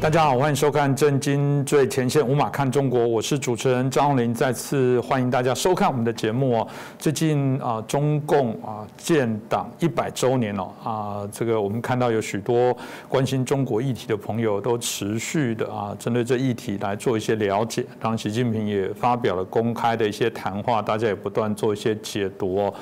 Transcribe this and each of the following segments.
大家好，欢迎收看《震惊最前线》，无马看中国，我是主持人张宏林，再次欢迎大家收看我们的节目哦。最近啊，中共啊建党一百周年哦啊，这个我们看到有许多关心中国议题的朋友都持续的啊，针对这议题来做一些了解。当然，习近平也发表了公开的一些谈话，大家也不断做一些解读哦。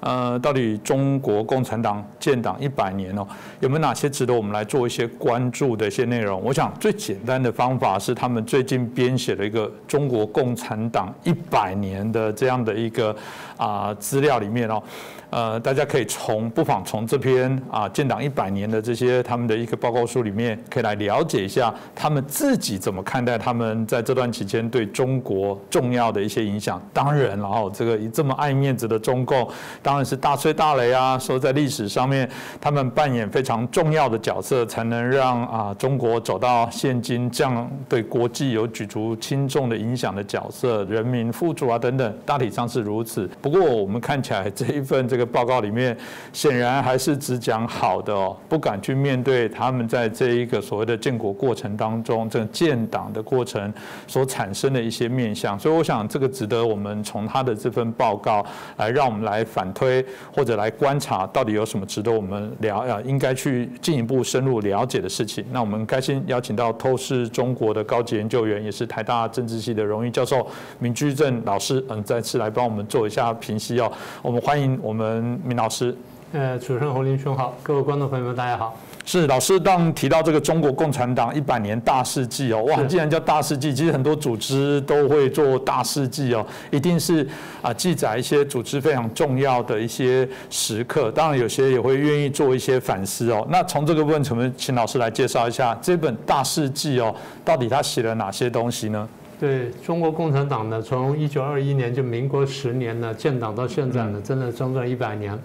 呃，到底中国共产党建党一百年哦，有没有哪些值得我们来做一些关注的一些内容？我想最简单的方法是他们最近编写了一个中国共产党一百年的这样的一个啊资料里面哦。呃，大家可以从不妨从这篇啊建党一百年的这些他们的一个报告书里面，可以来了解一下他们自己怎么看待他们在这段期间对中国重要的一些影响。当然，然后这个这么爱面子的中共，当然是大吹大擂啊，说在历史上面他们扮演非常重要的角色，才能让啊中国走到现今这样对国际有举足轻重的影响的角色，人民富足啊等等，大体上是如此。不过我们看起来这一份这个。报告里面显然还是只讲好的哦，不敢去面对他们在这一个所谓的建国过程当中，这个建党的过程所产生的一些面向。所以我想这个值得我们从他的这份报告来让我们来反推或者来观察，到底有什么值得我们聊啊，应该去进一步深入了解的事情。那我们开心邀请到透视中国的高级研究员，也是台大政治系的荣誉教授闵居正老师，嗯，再次来帮我们做一下评析哦。我们欢迎我们。明，老师，呃，主持人侯林兄好，各位观众朋友们，大家好。是老师当提到这个中国共产党一百年大事记哦，哇，既然叫大事记，其实很多组织都会做大事记哦，一定是啊记载一些组织非常重要的一些时刻。当然，有些也会愿意做一些反思哦。那从这个部分，我们请老师来介绍一下这本大事记哦，到底他写了哪些东西呢？对中国共产党呢，从一九二一年就民国十年呢建党到现在呢，真的整整一百年。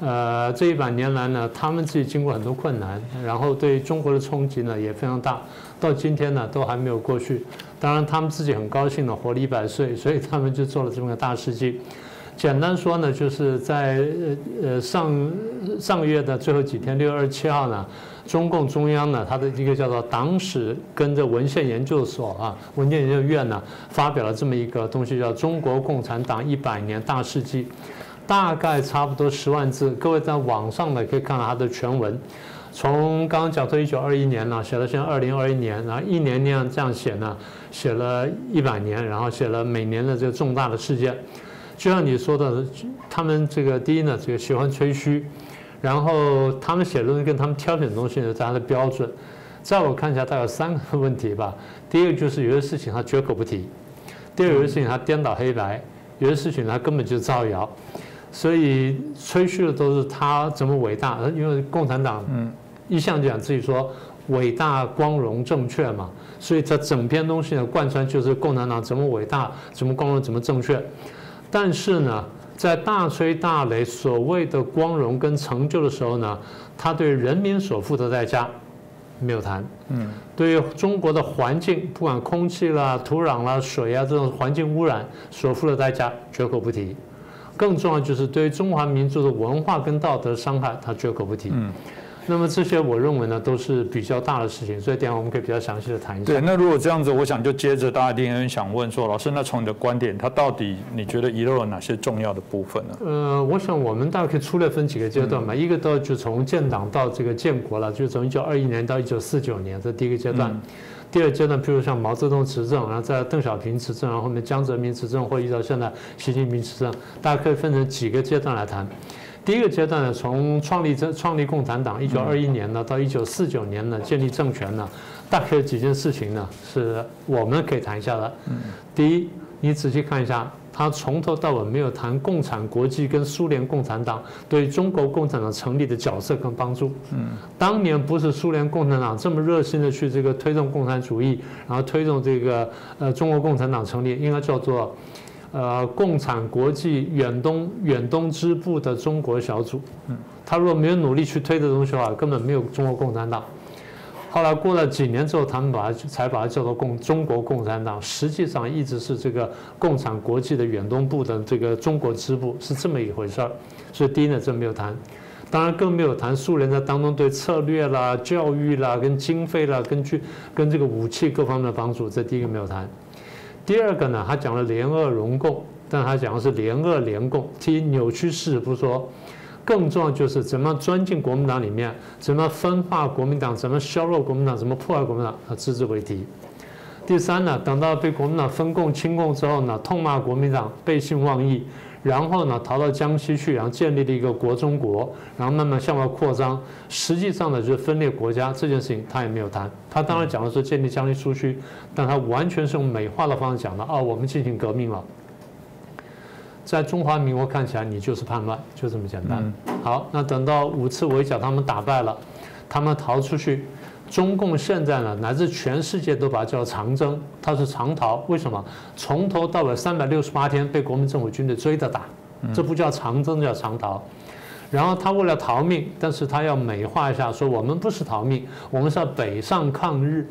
呃，这一百年来呢，他们自己经过很多困难，然后对中国的冲击呢也非常大，到今天呢都还没有过去。当然，他们自己很高兴的活了一百岁，所以他们就做了这么个大事记。简单说呢，就是在呃呃上上个月的最后几天，六月二十七号呢。中共中央呢，它的一个叫做党史跟着文献研究所啊，文件研究院呢，发表了这么一个东西，叫《中国共产党一百年大事记》，大概差不多十万字。各位在网上呢可以看到它的全文，从刚刚讲到一九二一年呢，写到现在二零二一年，然后一年那样这样写呢，写了一百年，然后写了每年的这个重大的事件。就像你说的，他们这个第一呢，这个喜欢吹嘘。然后他们写的东西跟他们挑选的东西呢，他的标准，在我看起来，大概有三个问题吧。第一个就是有些事情他绝口不提；第二有些事情他颠倒黑白；有些事情他根本就造谣。所以吹嘘的都是他怎么伟大，因为共产党一向讲自己说伟大、光荣、正确嘛，所以这整篇东西呢贯穿就是共产党怎么伟大、怎么光荣、怎么正确。但是呢。在大吹大擂所谓的光荣跟成就的时候呢，他对人民所付的代价没有谈。嗯，对于中国的环境，不管空气啦、土壤啦、水啊这种环境污染所付的代价，绝口不提。更重要就是对于中华民族的文化跟道德伤害，他绝口不提。嗯。那么这些我认为呢都是比较大的事情，所以等下我们可以比较详细的谈一下。对，那如果这样子，我想就接着大家一定很想问说，老师，那从你的观点，它到底你觉得遗漏了哪些重要的部分呢？呃，我想我们大概可以粗略分几个阶段嘛，一个到就从建党到这个建国了，就从一九二一年到一九四九年这第一个阶段。第二阶段，譬如像毛泽东执政，然后在邓小平执政，然后后面江泽民执政，或者到现在习近平执政，大家可以分成几个阶段来谈。第一个阶段呢，从创立这创立共产党一九二一年呢，到一九四九年呢建立政权呢，大概有几件事情呢，是我们可以谈一下的。第一，你仔细看一下，他从头到尾没有谈共产国际跟苏联共产党对中国共产党成立的角色跟帮助。嗯，当年不是苏联共产党这么热心的去这个推动共产主义，然后推动这个呃中国共产党成立，应该叫做。呃，共产国际远东远东支部的中国小组，嗯，他如果没有努力去推这东西的话，根本没有中国共产党。后来过了几年之后，他们把它才把它叫做共中国共产党，实际上一直是这个共产国际的远东部的这个中国支部，是这么一回事儿。所以第一呢，这没有谈。当然更没有谈苏联在当中对策略啦、教育啦、跟经费啦、根据、跟这个武器各方面的帮助，这第一个没有谈。第二个呢，他讲了联俄融共，但他讲的是联俄联共，提扭曲事实不说。更重要就是怎么钻进国民党里面，怎么分化国民党，怎么削弱国民党，怎么破坏国民党，他只字为提。第三呢，等到被国民党分共清共之后呢，痛骂国民党背信忘义，然后呢逃到江西去，然后建立了一个国中国，然后慢慢向外扩张。实际上呢就是分裂国家这件事情他也没有谈。他当然讲的是建立江西苏区，但他完全是用美化的方式讲的。啊，我们进行革命了。在中华民国看起来，你就是叛乱，就这么简单。好，那等到五次围剿他们打败了，他们逃出去，中共现在呢，乃至全世界都把它叫长征，它是长逃。为什么？从头到尾三百六十八天被国民政府军队追着打，这不叫长征，叫长逃。然后他为了逃命，但是他要美化一下，说我们不是逃命，我们是要北上抗日。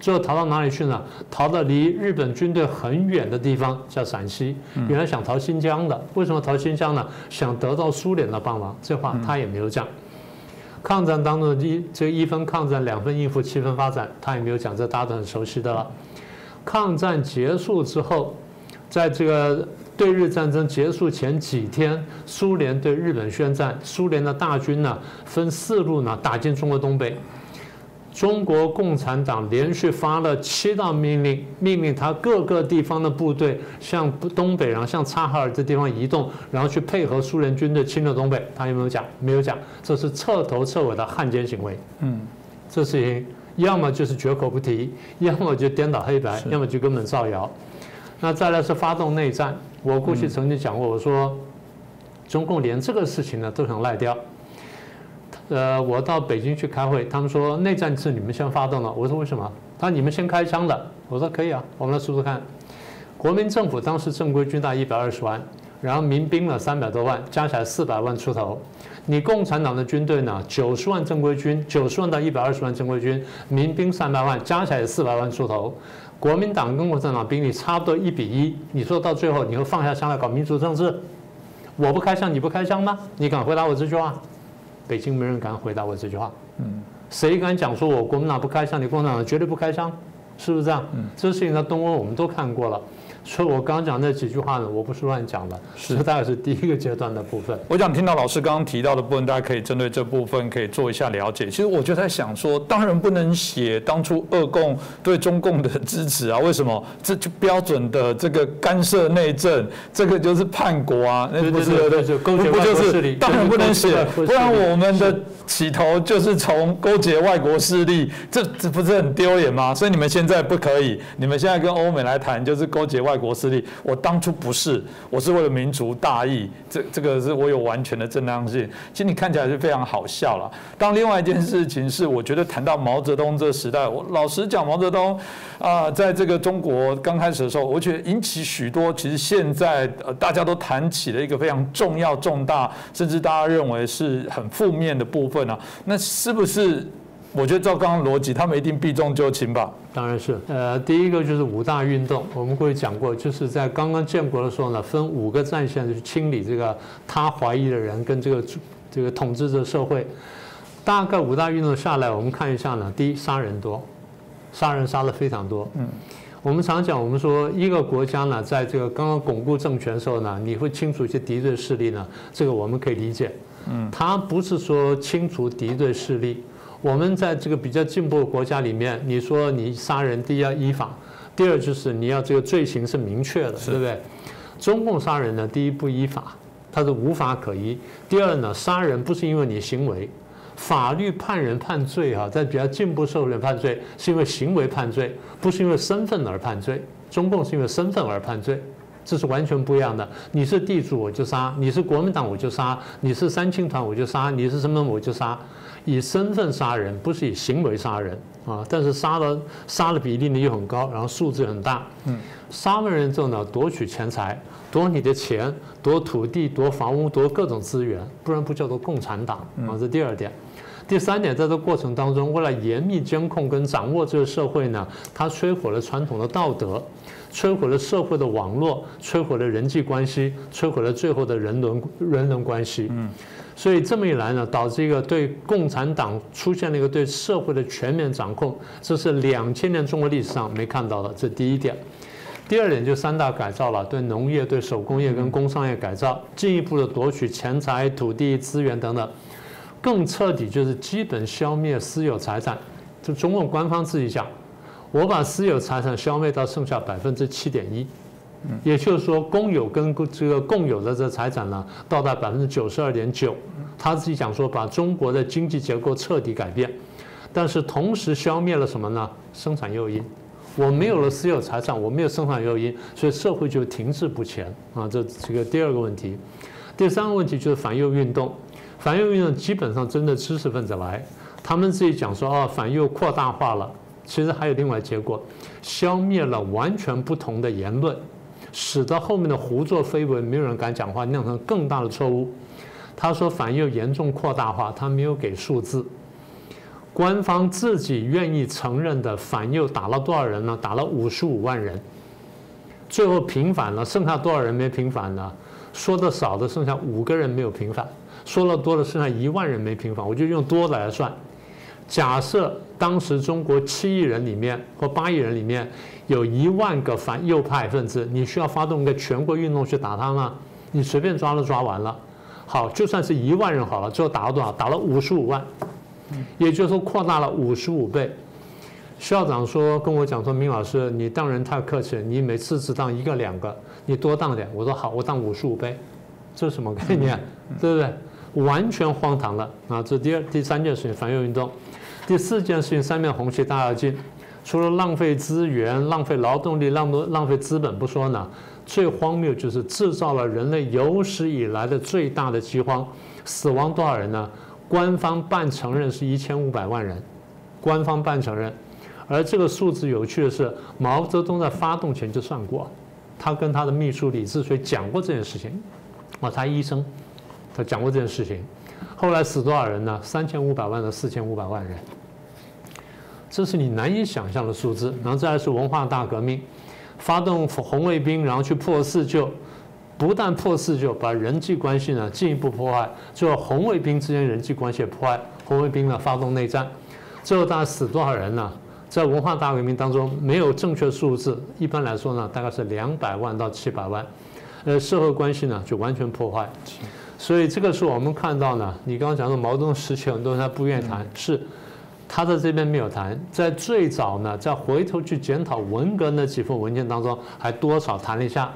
最后逃到哪里去呢？逃到离日本军队很远的地方，叫陕西。原来想逃新疆的，为什么逃新疆呢？想得到苏联的帮忙。这话他也没有讲。抗战当中一这一分抗战，两分应付，七分发展，他也没有讲。这大家都很熟悉的了。抗战结束之后，在这个对日战争结束前几天，苏联对日本宣战，苏联的大军呢分四路呢打进中国东北。中国共产党连续发了七道命令，命令他各个地方的部队向东北，然后向察哈尔这地方移动，然后去配合苏联军队侵略东北。他有没有讲？没有讲。这是彻头彻尾的汉奸行为。嗯，这事情要么就是绝口不提，要么就颠倒黑白，要么就根本造谣。那再来是发动内战。我过去曾经讲过，我说中共连这个事情呢都想赖掉。呃，我到北京去开会，他们说内战是你们先发动的。我说为什么？他说你们先开枪的。我说可以啊，我们来数数看。国民政府当时正规军大一百二十万，然后民兵呢三百多万，加起来四百万出头。你共产党的军队呢，九十万正规军，九十万到一百二十万正规军，民兵三百万，加起来四百万出头。国民党跟共产党兵力差不多一比一。你说到最后，你会放下枪来搞民主政治？我不开枪，你不开枪吗？你敢回答我这句话？北京没人敢回答我这句话，嗯，谁敢讲说我国民党不开枪，你共产党绝对不开枪，是不是这样？嗯，这事情在东欧我们都看过了。所以我刚刚讲那几句话呢，我不是乱讲的，是大概是第一个阶段的部分。我想听到老师刚刚提到的部分，大家可以针对这部分可以做一下了解。其实我就在想说，当然不能写当初俄共对中共的支持啊，为什么？这就标准的这个干涉内政，这个就是叛国啊，那不是不就是当然不能写，不然我们的起头就是从勾结外国势力，这这不是很丢脸吗？所以你们现在不可以，你们现在跟欧美来谈，就是勾结外。外国势力，我当初不是，我是为了民族大义，这这个是我有完全的正当性。其实你看起来是非常好笑了。当另外一件事情是，我觉得谈到毛泽东这个时代，我老实讲，毛泽东啊，在这个中国刚开始的时候，我觉得引起许多其实现在呃大家都谈起了一个非常重要、重大，甚至大家认为是很负面的部分啊。那是不是？我觉得照刚刚逻辑，他们一定避重就轻吧？当然是。呃，第一个就是五大运动，我们过去讲过，就是在刚刚建国的时候呢，分五个战线去清理这个他怀疑的人跟这个这个统治者社会。大概五大运动下来，我们看一下呢，第一，杀人多，杀人杀的非常多。嗯。我们常讲，我们说一个国家呢，在这个刚刚巩固政权的时候呢，你会清除一些敌对势力呢，这个我们可以理解。嗯。他不是说清除敌对势力。我们在这个比较进步的国家里面，你说你杀人，第一要依法，第二就是你要这个罪行是明确的，对不对？中共杀人呢，第一不依法，它是无法可依；第二呢，杀人不是因为你行为，法律判人判罪哈，在比较进步社会判罪是因为行为判罪，不是因为身份而判罪。中共是因为身份而判罪，这是完全不一样的。你是地主我就杀，你是国民党我就杀，你是三青团我就杀，你是什么我就杀。以身份杀人，不是以行为杀人啊！但是杀了杀的比例呢又很高，然后数字很大。嗯，杀完人之后呢，夺取钱财，夺你的钱，夺土地，夺房屋，夺各种资源，不然不叫做共产党啊！这第二点。第三点，在这过程当中，为了严密监控跟掌握这个社会呢，它摧毁了传统的道德，摧毁了社会的网络，摧毁了人际关系，摧毁了最后的人伦人伦关系。嗯，所以这么一来呢，导致一个对共产党出现了一个对社会的全面掌控，这是两千年中国历史上没看到的。这第一点。第二点就三大改造了，对农业、对手工业跟工商业改造，进一步的夺取钱财、土地资源等等。更彻底就是基本消灭私有财产，就中共官方自己讲，我把私有财产消灭到剩下百分之七点一，也就是说公有跟这个共有的这财产呢，到达百分之九十二点九。他自己讲说，把中国的经济结构彻底改变，但是同时消灭了什么呢？生产诱因，我没有了私有财产，我没有生产诱因，所以社会就停滞不前啊。这这个第二个问题，第三个问题就是反右运动。反右运动基本上针对知识分子来，他们自己讲说啊，反右扩大化了，其实还有另外结果，消灭了完全不同的言论，使得后面的胡作非为，没有人敢讲话，酿成更大的错误。他说反右严重扩大化，他没有给数字，官方自己愿意承认的反右打了多少人呢？打了五十五万人，最后平反了，剩下多少人没平反呢？说的少的剩下五个人没有平反。说了多的剩下一万人没平反，我就用多的来算。假设当时中国七亿人里面或八亿人里面有一万个反右派分子，你需要发动一个全国运动去打他吗？你随便抓都抓完了。好，就算是一万人好了，最后打了多少？打了五十五万，也就是说扩大了五十五倍。校长说跟我讲说，明老师你当人太客气了，你每次只当一个两个，你多当点。我说好，我当五十五倍，这是什么概念？对不对？完全荒唐了啊！这第二、第三件事情反右运动，第四件事情三面红旗大跃进，除了浪费资源、浪费劳动力、浪多浪费资本不说呢，最荒谬就是制造了人类有史以来的最大的饥荒，死亡多少人呢？官方半承认是一千五百万人，官方半承认，而这个数字有趣的是，毛泽东在发动前就算过，他跟他的秘书李志水讲过这件事情，哦，他医生。他讲过这件事情，后来死多少人呢？三千五百万到四千五百万人，这是你难以想象的数字。然后再来是文化大革命，发动红卫兵，然后去破四旧，不但破四旧，把人际关系呢进一步破坏，最后红卫兵之间人际关系也破坏，红卫兵呢发动内战，最后大概死多少人呢？在文化大革命当中没有正确数字，一般来说呢大概是两百万到七百万，呃，社会关系呢就完全破坏。所以这个是我们看到呢，你刚刚讲的毛泽东时期很多人他不愿意谈，是他在这边没有谈，在最早呢，在回头去检讨文革那几份文件当中，还多少谈了一下。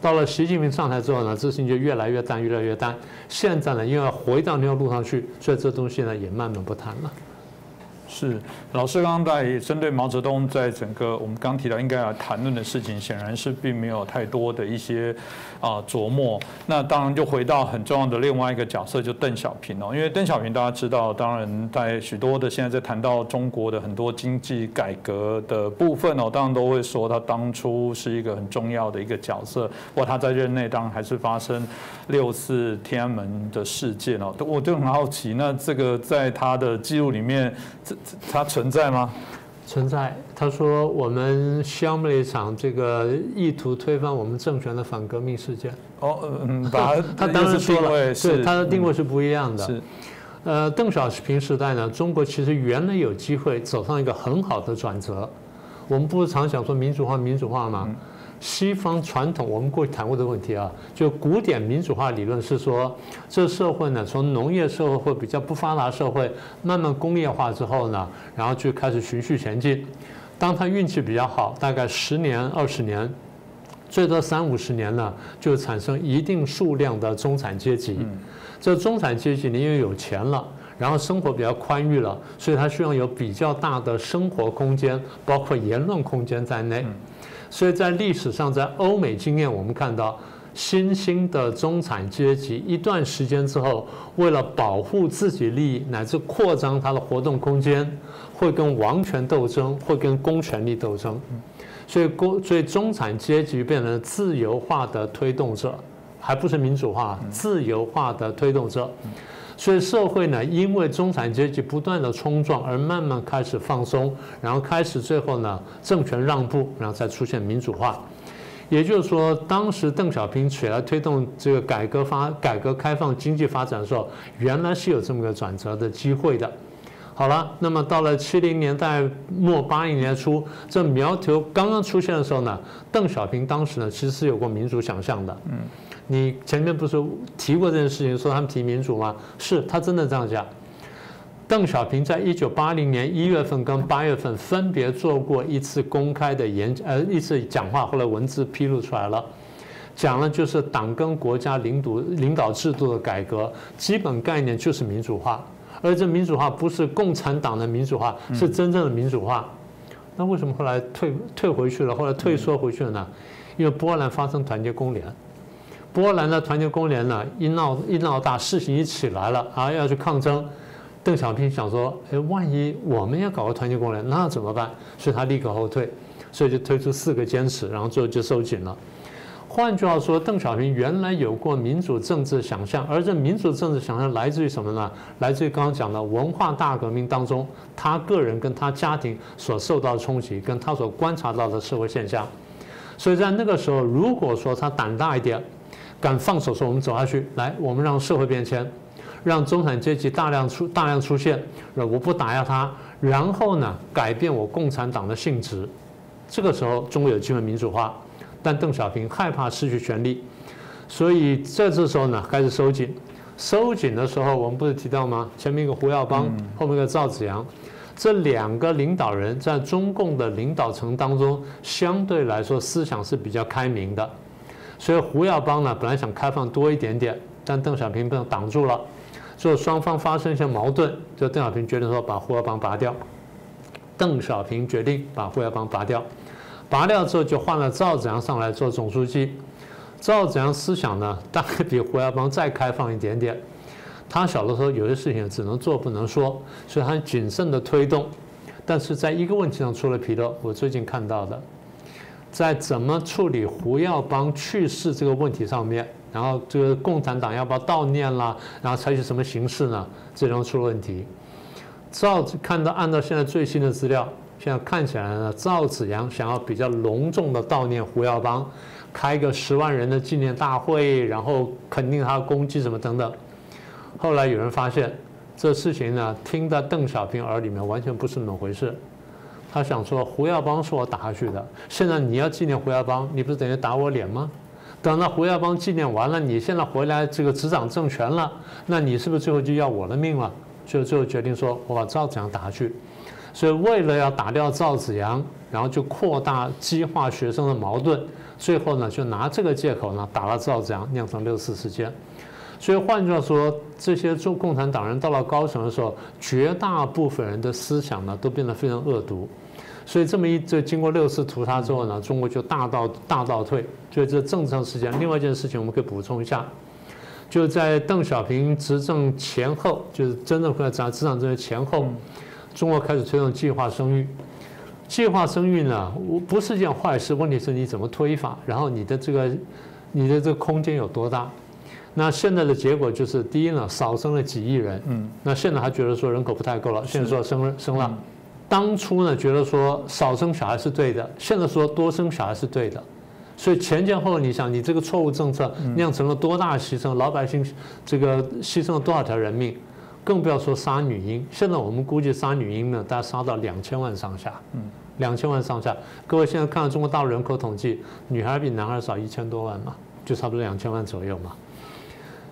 到了习近平上台之后呢，自信就越来越淡，越来越淡。现在呢，因为回到那条路上去，所以这东西呢也慢慢不谈了。是老师刚刚在针对毛泽东在整个我们刚提到应该要谈论的事情，显然是并没有太多的一些啊琢磨。那当然就回到很重要的另外一个角色，就邓小平哦。因为邓小平大家知道，当然在许多的现在在谈到中国的很多经济改革的部分哦，当然都会说他当初是一个很重要的一个角色。或他在任内当然还是发生六四天安门的事件哦。我就很好奇，那这个在他的记录里面。它存在吗？存在。他说我们消灭了一场这个意图推翻我们政权的反革命事件。哦，嗯，把他当时说了，对他的定位是不一样的。是，呃，邓小平时代呢，中国其实原来有机会走上一个很好的转折。我们不是常想说民主化，民主化吗？西方传统，我们过去谈过的问题啊，就古典民主化理论是说，这社会呢，从农业社会或比较不发达社会，慢慢工业化之后呢，然后就开始循序前进。当他运气比较好，大概十年、二十年，最多三五十年呢，就产生一定数量的中产阶级。这中产阶级呢，因为有钱了，然后生活比较宽裕了，所以他需要有比较大的生活空间，包括言论空间在内。所以在历史上，在欧美经验，我们看到新兴的中产阶级一段时间之后，为了保护自己利益乃至扩张他的活动空间，会跟王权斗争，会跟公权力斗争。所以公，所以中产阶级变成自由化的推动者，还不是民主化，自由化的推动者。所以社会呢，因为中产阶级不断的冲撞而慢慢开始放松，然后开始最后呢，政权让步，然后再出现民主化。也就是说，当时邓小平起来推动这个改革发、改革开放经济发展的时候，原来是有这么个转折的机会的。好了，那么到了七零年代末八零年初，这苗头刚刚出现的时候呢，邓小平当时呢其实是有过民主想象的。嗯，你前面不是提过这件事情，说他们提民主吗？是他真的这样讲。邓小平在一九八零年一月份跟八月份分别做过一次公开的演呃一次讲话，后来文字披露出来了，讲了就是党跟国家领导领导制度的改革，基本概念就是民主化。而这民主化不是共产党的民主化，是真正的民主化。那为什么后来退退回去了？后来退缩回去了呢？因为波兰发生团结公联，波兰的团结工联呢一闹一闹大，事情一起来了啊，要去抗争。邓小平想说：哎，万一我们要搞个团结工联，那怎么办？所以他立刻后退，所以就推出四个坚持，然后最后就收紧了。换句话说，邓小平原来有过民主政治想象，而这民主政治想象来自于什么呢？来自于刚刚讲的文化大革命当中，他个人跟他家庭所受到的冲击，跟他所观察到的社会现象。所以在那个时候，如果说他胆大一点，敢放手说我们走下去，来，我们让社会变迁，让中产阶级大量出大量出现，我不打压他，然后呢，改变我共产党的性质，这个时候中国有机会民主化。但邓小平害怕失去权力，所以在这时候呢，开始收紧。收紧的时候，我们不是提到吗？前面一个胡耀邦，后面一个赵紫阳，这两个领导人在中共的领导层当中，相对来说思想是比较开明的。所以胡耀邦呢，本来想开放多一点点，但邓小平被挡住了。所以双方发生一些矛盾，就邓小平决定说把胡耀邦拔掉。邓小平决定把胡耀邦拔掉。拔掉之后，就换了赵子阳上来做总书记。赵子阳思想呢，大概比胡耀邦再开放一点点。他小的时候有些事情只能做不能说，所以他谨慎的推动。但是在一个问题上出了纰漏，我最近看到的，在怎么处理胡耀邦去世这个问题上面，然后这个共产党要不要悼念啦，然后采取什么形式呢？这中出了问题。赵看到按照现在最新的资料。现在看起来呢，赵子阳想要比较隆重的悼念胡耀邦，开个十万人的纪念大会，然后肯定他的功绩什么等等。后来有人发现，这事情呢，听在邓小平耳里面完全不是那么回事。他想说，胡耀邦是我打下去的，现在你要纪念胡耀邦，你不是等于打我脸吗？等到胡耀邦纪念完了，你现在回来这个执掌政权了，那你是不是最后就要我的命了？就最后决定说，我把赵子阳打下去。所以为了要打掉赵子阳，然后就扩大激化学生的矛盾，最后呢就拿这个借口呢打了赵子阳，酿成六四事件。所以换句话说，这些中共产党人到了高层的时候，绝大部分人的思想呢都变得非常恶毒。所以这么一这经过六次屠杀之后呢，中国就大倒大倒退。所以这政治上事件，另外一件事情我们可以补充一下，就在邓小平执政前后，就是真正回来执掌这些前后。中国开始推动计划生育，计划生育呢，不是件坏事。问题是你怎么推法，然后你的这个，你的这个空间有多大？那现在的结果就是，第一呢，少生了几亿人。嗯。那现在还觉得说人口不太够了，现在说生生了。当初呢，觉得说少生小孩是对的，现在说多生小孩是对的。所以前前后后，你想，你这个错误政策酿成了多大牺牲？老百姓这个牺牲了多少条人命？更不要说杀女婴，现在我们估计杀女婴呢，大概杀到两千万上下。嗯，两千万上下。各位现在看到中国大陆人口统计，女孩比男孩少一千多万嘛，就差不多两千万左右嘛。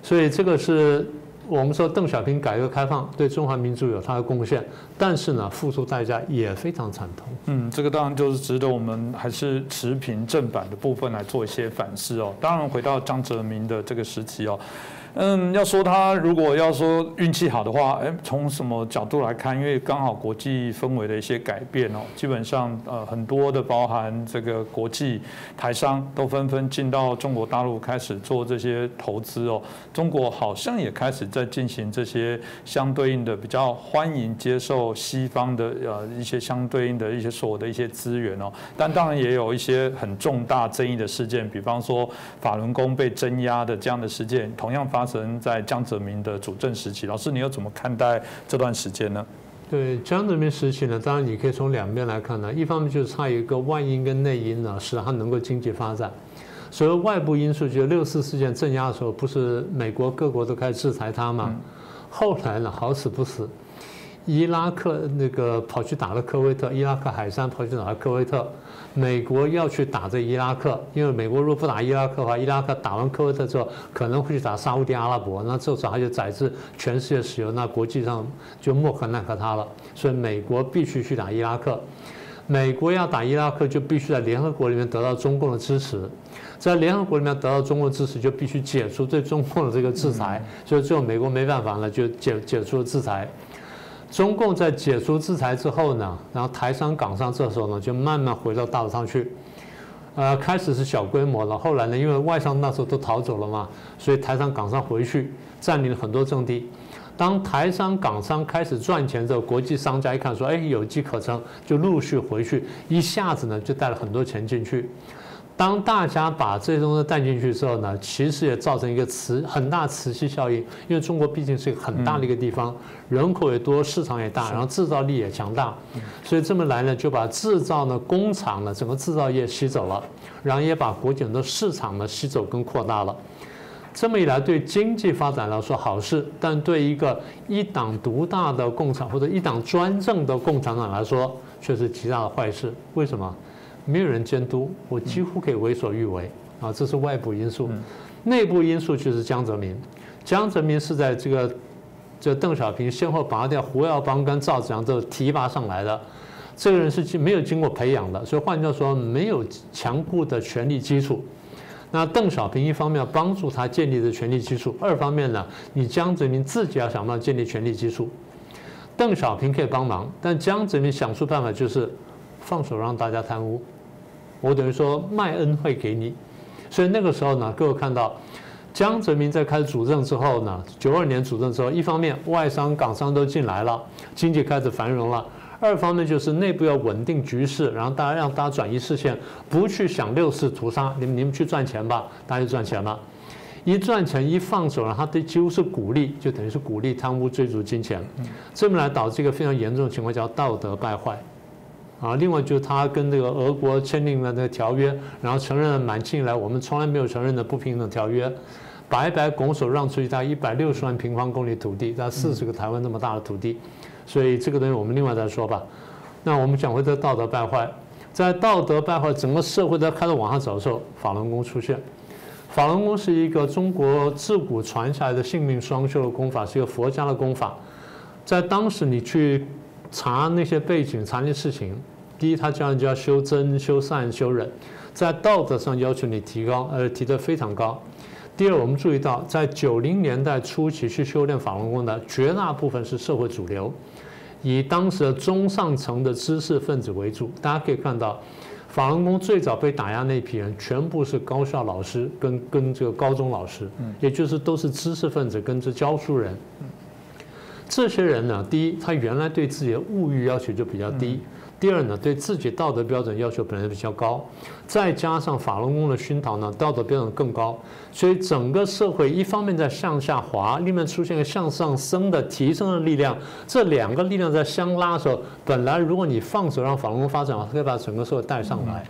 所以这个是我们说邓小平改革开放对中华民族有他的贡献，但是呢，付出代价也非常惨痛。嗯，这个当然就是值得我们还是持平正版的部分来做一些反思哦。当然回到江泽民的这个时期哦。嗯，要说他如果要说运气好的话，哎，从什么角度来看？因为刚好国际氛围的一些改变哦，基本上呃很多的包含这个国际台商都纷纷进到中国大陆开始做这些投资哦。中国好像也开始在进行这些相对应的比较欢迎接受西方的呃一些相对应的一些所有的一些资源哦。但当然也有一些很重大争议的事件，比方说法轮功被镇压的这样的事件，同样发。在江泽民的主政时期。老师，你又怎么看待这段时间呢？对江泽民时期呢，当然你可以从两边来看呢。一方面就是它有一个外因跟内因呢，使他能够经济发展。所谓外部因素，就是六四事件镇压的时候，不是美国各国都开始制裁他吗？后来呢，好死不死，伊拉克那个跑去打了科威特，伊拉克海山跑去打了科威特。美国要去打这伊拉克，因为美国如果不打伊拉克的话，伊拉克打完科威特之后，可能会去打沙地阿拉伯，那这时候他就宰制全世界石油，那国际上就莫可奈何他了。所以美国必须去打伊拉克，美国要打伊拉克就必须在联合国里面得到中共的支持，在联合国里面得到中共支持，就必须解除对中共的这个制裁。所以最后美国没办法了，就解解除了制裁。中共在解除制裁之后呢，然后台商港商这时候呢就慢慢回到大陆上去，呃，开始是小规模了，后来呢，因为外商那时候都逃走了嘛，所以台商港商回去占领了很多阵地。当台商港商开始赚钱之后，国际商家一看说，哎，有机可乘，就陆续回去，一下子呢就带了很多钱进去。当大家把这些东西带进去之后呢，其实也造成一个磁很大磁吸效应，因为中国毕竟是一个很大的一个地方，人口也多，市场也大，然后制造力也强大，所以这么来呢，就把制造呢工厂呢整个制造业吸走了，然后也把国际的市场呢吸走跟扩大了。这么一来，对经济发展来说好事，但对一个一党独大的共产或者一党专政的共产党来说，却是极大的坏事。为什么？没有人监督，我几乎可以为所欲为啊！这是外部因素，内部因素就是江泽民。江泽民是在这个这邓小平先后拔掉胡耀邦跟赵子阳都提拔上来的，这个人是经没有经过培养的，所以换句话说，没有强固的权力基础。那邓小平一方面要帮助他建立的权力基础，二方面呢，你江泽民自己要想办法建立权力基础。邓小平可以帮忙，但江泽民想出办法就是放手让大家贪污。我等于说卖恩惠给你，所以那个时候呢，各位看到江泽民在开始主政之后呢，九二年主政之后，一方面外商港商都进来了，经济开始繁荣了；二方面就是内部要稳定局势，然后大家让大家转移视线，不去想六四屠杀，你们你们去赚钱吧，大家就赚钱了。一赚钱一放手了，他对几乎是鼓励，就等于是鼓励贪污追逐金钱，这么来导致一个非常严重的情况，叫道德败坏。啊，另外就是他跟这个俄国签订了那个条约，然后承认了满清以来我们从来没有承认的不平等条约，白白拱手让出去大一百六十万平方公里土地，大四十个台湾那么大的土地，所以这个东西我们另外再说吧。那我们讲回这道德败坏，在道德败坏整个社会在开始往上走的时候，法轮功出现。法轮功是一个中国自古传下来的性命双修的功法，是一个佛家的功法，在当时你去。查那些背景，查那些事情。第一，他教人就要修真、修善、修忍，在道德上要求你提高，呃，提得非常高。第二，我们注意到，在九零年代初期去修炼法轮功的绝大部分是社会主流，以当时的中上层的知识分子为主。大家可以看到，法轮功最早被打压那批人，全部是高校老师跟跟这个高中老师，也就是都是知识分子跟这教书人。这些人呢，第一，他原来对自己的物欲要求就比较低；第二呢，对自己道德标准要求本来比较高，再加上法轮功的熏陶呢，道德标准更高，所以整个社会一方面在向下滑，另一面出现个向上升的提升的力量。这两个力量在相拉的时候，本来如果你放手让法轮功发展，可以把整个社会带上来。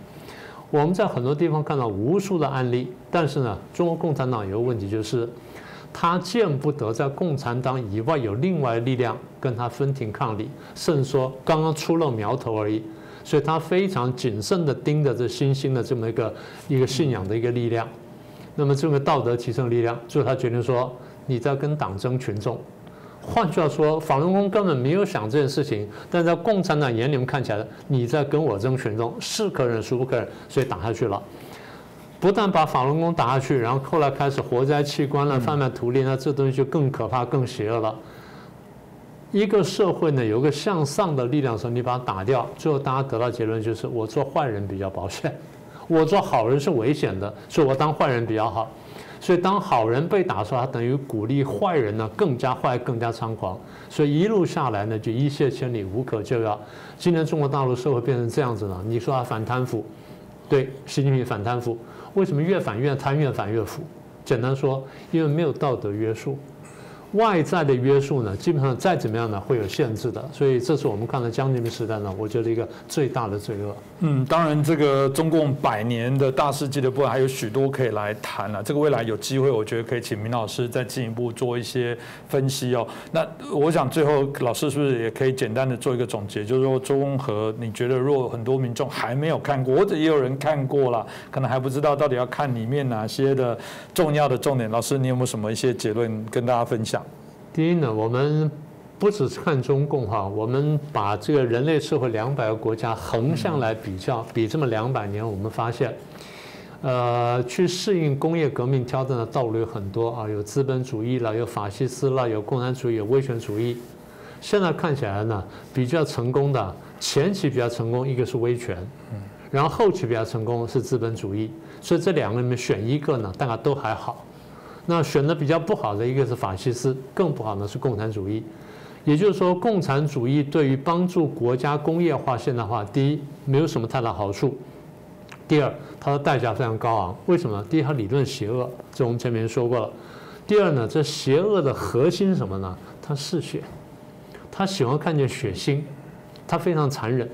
我们在很多地方看到无数的案例，但是呢，中国共产党有个问题就是。他见不得在共产党以外有另外力量跟他分庭抗礼，甚至说刚刚出了苗头而已，所以他非常谨慎地盯着这新兴的这么一个一个信仰的一个力量，那么这个道德提升力量，最后他决定说你在跟党争群众。换句话说，法轮功根本没有想这件事情，但在共产党眼里面看起来，你在跟我争群众，是可忍孰不可忍，所以打下去了。不但把法轮功打下去，然后后来开始活摘器官了、贩卖图利，那这东西就更可怕、更邪恶了。一个社会呢，有个向上的力量的时候，你把它打掉，最后大家得到结论就是：我做坏人比较保险，我做好人是危险的，所以我当坏人比较好。所以当好人被打出来，等于鼓励坏人呢更加坏、更加猖狂。所以一路下来呢，就一泻千里、无可救药。今天中国大陆社会变成这样子了，你说他反贪腐，对，习近平反贪腐。为什么越反越贪越反越腐？简单说，因为没有道德约束。外在的约束呢，基本上再怎么样呢，会有限制的，所以这是我们看到江泽民时代呢，我觉得一个最大的罪恶。嗯，当然这个中共百年的大事记的部分还有许多可以来谈了。这个未来有机会，我觉得可以请明老师再进一步做一些分析哦。那我想最后老师是不是也可以简单的做一个总结，就是说周公和，你觉得如果很多民众还没有看过，或者也有人看过了，可能还不知道到底要看里面哪些的重要的重点，老师你有没有什么一些结论跟大家分享？第一呢，我们不只是看中共哈，我们把这个人类社会两百个国家横向来比较，比这么两百年，我们发现，呃，去适应工业革命挑战的道路有很多啊，有资本主义了，有法西斯了，有共产主义，有威权主义。现在看起来呢，比较成功的前期比较成功，一个是威权，然后后期比较成功是资本主义，所以这两个里面选一个呢，大家都还好。那选的比较不好的一个是法西斯，更不好的是共产主义。也就是说，共产主义对于帮助国家工业化现代化，第一没有什么太大好处；第二，它的代价非常高昂。为什么？第一，它理论邪恶，这我们前面说过了；第二呢，这邪恶的核心是什么呢？它嗜血，他喜欢看见血腥，他非常残忍。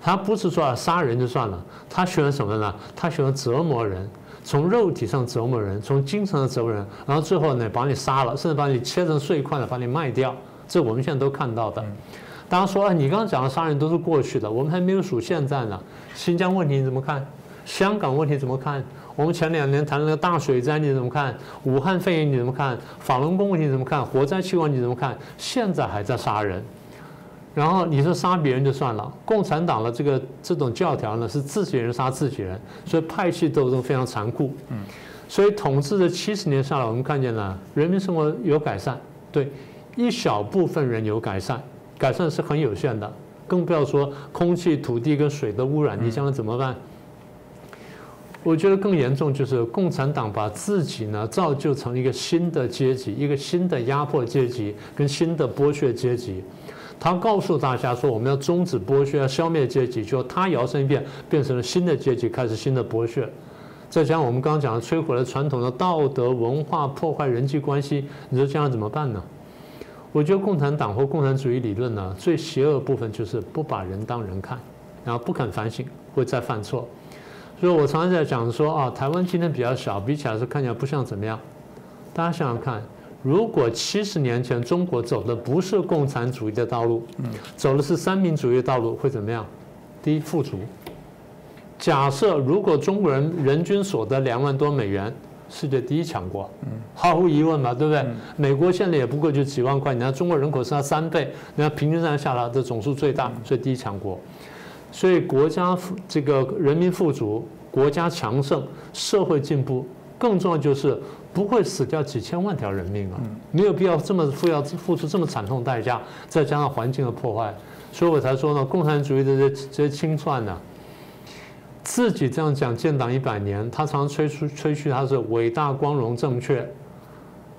他不是说杀人就算了，他喜欢什么呢？他喜欢折磨人。从肉体上折磨人，从精神上折磨人，然后最后呢，把你杀了，甚至把你切成碎块了，把你卖掉。这我们现在都看到的。大家说，你刚刚讲的杀人都是过去的，我们还没有数现在呢。新疆问题你怎么看？香港问题怎么看？我们前两年谈那个大水灾你怎么看？武汉肺炎你怎么看？法轮功问题怎么看？火灾气候你怎么看？现在还在杀人。然后你说杀别人就算了，共产党的这个这种教条呢是自己人杀自己人，所以派系斗争非常残酷。嗯，所以统治的七十年下来，我们看见了人民生活有改善，对一小部分人有改善，改善是很有限的，更不要说空气、土地跟水的污染，你将来怎么办？我觉得更严重就是共产党把自己呢造就成一个新的阶级，一个新的压迫阶级跟新的剥削阶级。他告诉大家说，我们要终止剥削，要消灭阶级。就他摇身一变，变成了新的阶级，开始新的剥削。再加上我们刚刚讲的，摧毁了传统的道德文化，破坏人际关系。你说这样怎么办呢？我觉得共产党或共产主义理论呢，最邪恶部分就是不把人当人看，然后不肯反省，会再犯错。所以我常常在讲说啊，台湾今天比较小，比起来是看起来不像怎么样。大家想想看。如果七十年前中国走的不是共产主义的道路，走的是三民主义的道路，会怎么样？第一，富足。假设如果中国人人均所得两万多美元，世界第一强国，毫无疑问嘛，对不对？美国现在也不过就几万块，你看中国人口是它三倍，你看平均上下来的总数最大，所以第一强国。所以国家富这个人民富足，国家强盛，社会进步，更重要就是。不会死掉几千万条人命啊！没有必要这么付要付出这么惨痛代价，再加上环境的破坏，所以我才说呢，共产主义的这这些清算呢，自己这样讲建党一百年，他常吹出吹嘘他是伟大、光荣、正确，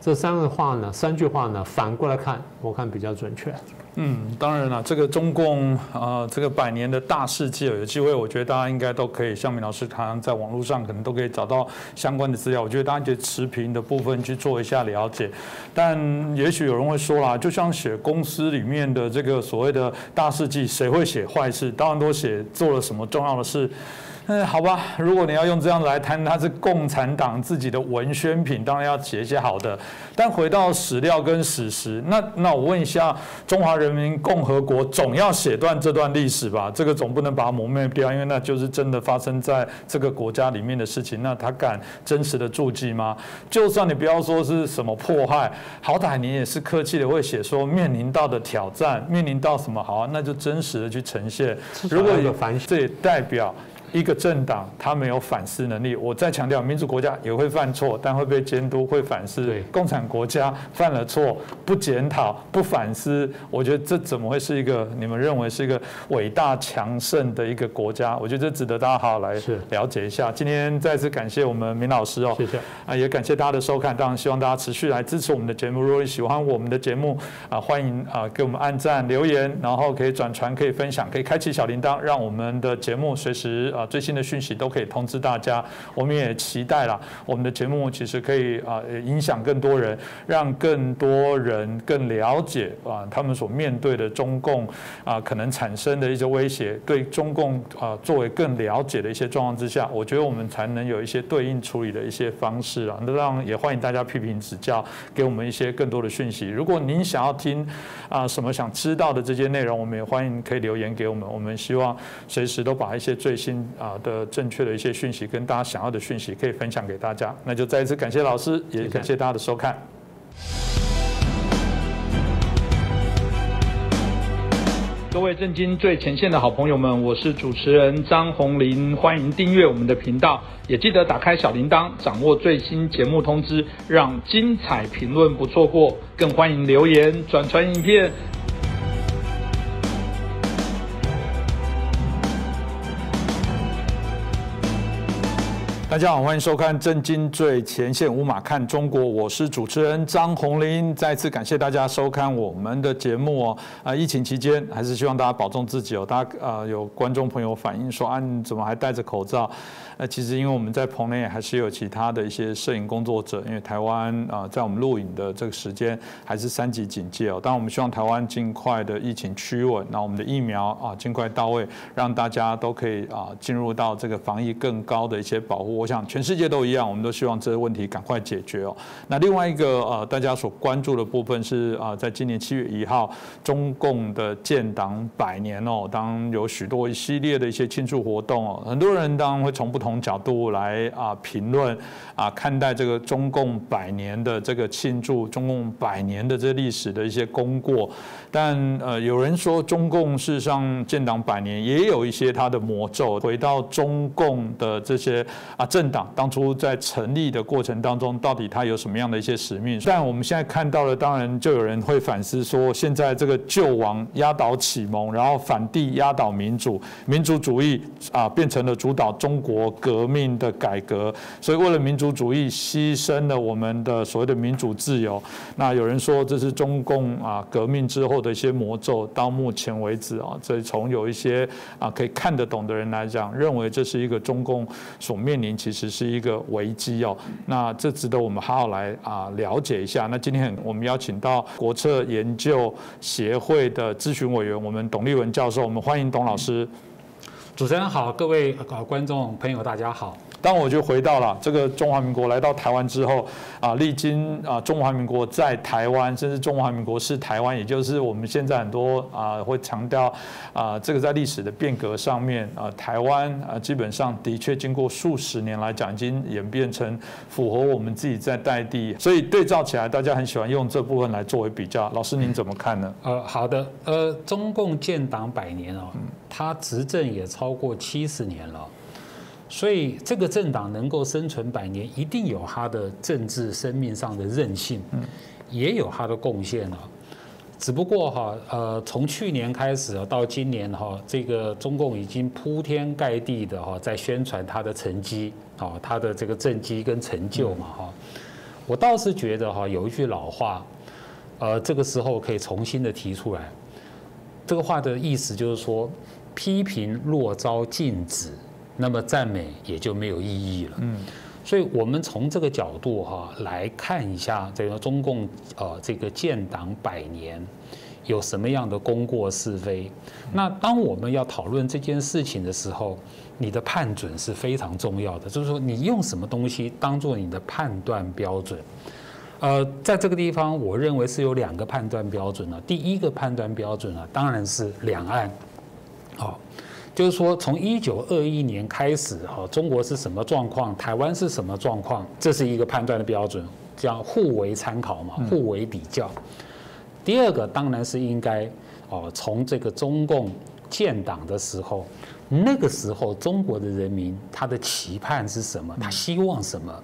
这三个话呢，三句话呢，反过来看，我看比较准确。嗯，当然了，这个中共啊，这个百年的大事记，有机会，我觉得大家应该都可以，像明老师他在网络上可能都可以找到相关的资料。我觉得大家就持平的部分去做一下了解。但也许有人会说啦，就像写公司里面的这个所谓的大事记，谁会写坏事？当然都写做了什么重要的事。嗯，好吧，如果你要用这样子来谈，它是共产党自己的文宣品，当然要写一些好的。但回到史料跟史实，那那我问一下，中华人民共和国总要写段这段历史吧？这个总不能把它磨灭掉，因为那就是真的发生在这个国家里面的事情。那他敢真实的注记吗？就算你不要说是什么迫害，好歹你也是客气的会写说面临到的挑战，面临到什么好，那就真实的去呈现。如果有反，这也代表。一个政党，他没有反思能力。我再强调，民主国家也会犯错，但会被监督，会反思。共产国家犯了错，不检讨、不反思，我觉得这怎么会是一个你们认为是一个伟大强盛的一个国家？我觉得这值得大家好好来了解一下。今天再次感谢我们明老师哦，谢谢啊，也感谢大家的收看。当然，希望大家持续来支持我们的节目。如果你喜欢我们的节目啊，欢迎啊给我们按赞、留言，然后可以转传、可以分享、可以开启小铃铛，让我们的节目随时。啊啊最新的讯息都可以通知大家。我们也期待了我们的节目其实可以啊影响更多人，让更多人更了解啊他们所面对的中共啊可能产生的一些威胁，对中共啊作为更了解的一些状况之下，我觉得我们才能有一些对应处理的一些方式啊。那让也欢迎大家批评指教，给我们一些更多的讯息。如果您想要听啊什么想知道的这些内容，我们也欢迎可以留言给我们。我们希望随时都把一些最新啊的正确的一些讯息跟大家想要的讯息可以分享给大家。那就再一次感谢老师，也感谢大家的收看。各位震惊最前线的好朋友们，我是主持人张宏林，欢迎订阅我们的频道，也记得打开小铃铛，掌握最新节目通知，让精彩评论不错过。更欢迎留言转传影片。大家好，欢迎收看《震惊最前线》，无马看中国，我是主持人张红林。再次感谢大家收看我们的节目哦。啊，疫情期间还是希望大家保重自己哦。大家啊，有观众朋友反映说啊，你怎么还戴着口罩？那其实因为我们在棚内还是有其他的一些摄影工作者，因为台湾啊，在我们录影的这个时间还是三级警戒哦。当然，我们希望台湾尽快的疫情趋稳，那我们的疫苗啊尽快到位，让大家都可以啊进入到这个防疫更高的一些保护。我想全世界都一样，我们都希望这个问题赶快解决哦。那另外一个呃，大家所关注的部分是啊，在今年七月一号，中共的建党百年哦，当有许多一系列的一些庆祝活动哦，很多人当然会从不同从角度来啊评论啊看待这个中共百年的这个庆祝，中共百年的这历史的一些功过。但呃，有人说中共事实上建党百年也有一些它的魔咒，回到中共的这些啊政党。当初在成立的过程当中，到底他有什么样的一些使命？但我们现在看到了，当然就有人会反思说，现在这个救亡压倒启蒙，然后反帝压倒民主，民主主义啊变成了主导中国革命的改革，所以为了民族主义牺牲了我们的所谓的民主自由。那有人说这是中共啊革命之后的一些魔咒。到目前为止啊，这从有一些啊可以看得懂的人来讲，认为这是一个中共所面临其实。是一个危机哦，那这值得我们好好来啊了解一下。那今天我们邀请到国策研究协会的咨询委员，我们董立文教授，我们欢迎董老师。主持人好，各位啊观众朋友大家好。当我就回到了这个中华民国来到台湾之后啊，历经啊中华民国在台湾，甚至中华民国是台湾，也就是我们现在很多啊会强调啊这个在历史的变革上面啊，台湾啊基本上的确经过数十年来讲，已经演变成符合我们自己在代地，所以对照起来，大家很喜欢用这部分来作为比较。老师您怎么看呢？呃，好的，呃，中共建党百年哦，他执政也超过七十年了。所以这个政党能够生存百年，一定有他的政治生命上的韧性，也有他的贡献了。只不过哈，呃，从去年开始到今年哈，这个中共已经铺天盖地的哈在宣传他的成绩，啊，他的这个政绩跟成就嘛哈。我倒是觉得哈，有一句老话，呃，这个时候可以重新的提出来。这个话的意思就是说，批评若遭禁止。那么赞美也就没有意义了。嗯，所以我们从这个角度哈来看一下这个中共呃这个建党百年有什么样的功过是非。那当我们要讨论这件事情的时候，你的判准是非常重要的。就是说，你用什么东西当做你的判断标准？呃，在这个地方，我认为是有两个判断标准了。第一个判断标准啊，当然是两岸，好。就是说，从一九二一年开始，哈，中国是什么状况，台湾是什么状况，这是一个判断的标准，叫互为参考嘛，互为比较。第二个当然是应该，哦，从这个中共建党的时候，那个时候中国的人民他的期盼是什么，他希望什么，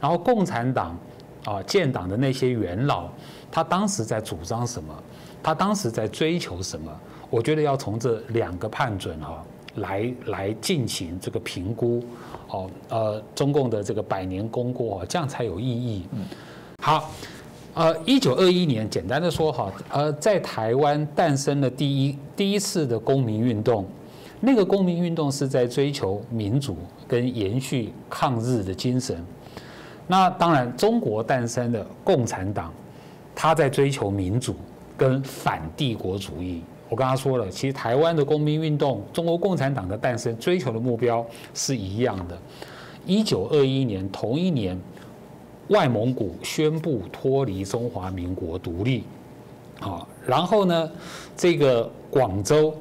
然后共产党啊建党的那些元老，他当时在主张什么，他当时在追求什么。我觉得要从这两个判准哈来来进行这个评估，哦，呃，中共的这个百年功过，这样才有意义。嗯，好，呃，一九二一年，简单的说哈，呃，在台湾诞生了第一第一次的公民运动，那个公民运动是在追求民主跟延续抗日的精神。那当然，中国诞生的共产党，他在追求民主跟反帝国主义。我刚刚说了，其实台湾的公民运动，中国共产党的诞生追求的目标是一样的。一九二一年同一年，外蒙古宣布脱离中华民国独立，好，然后呢，这个广州。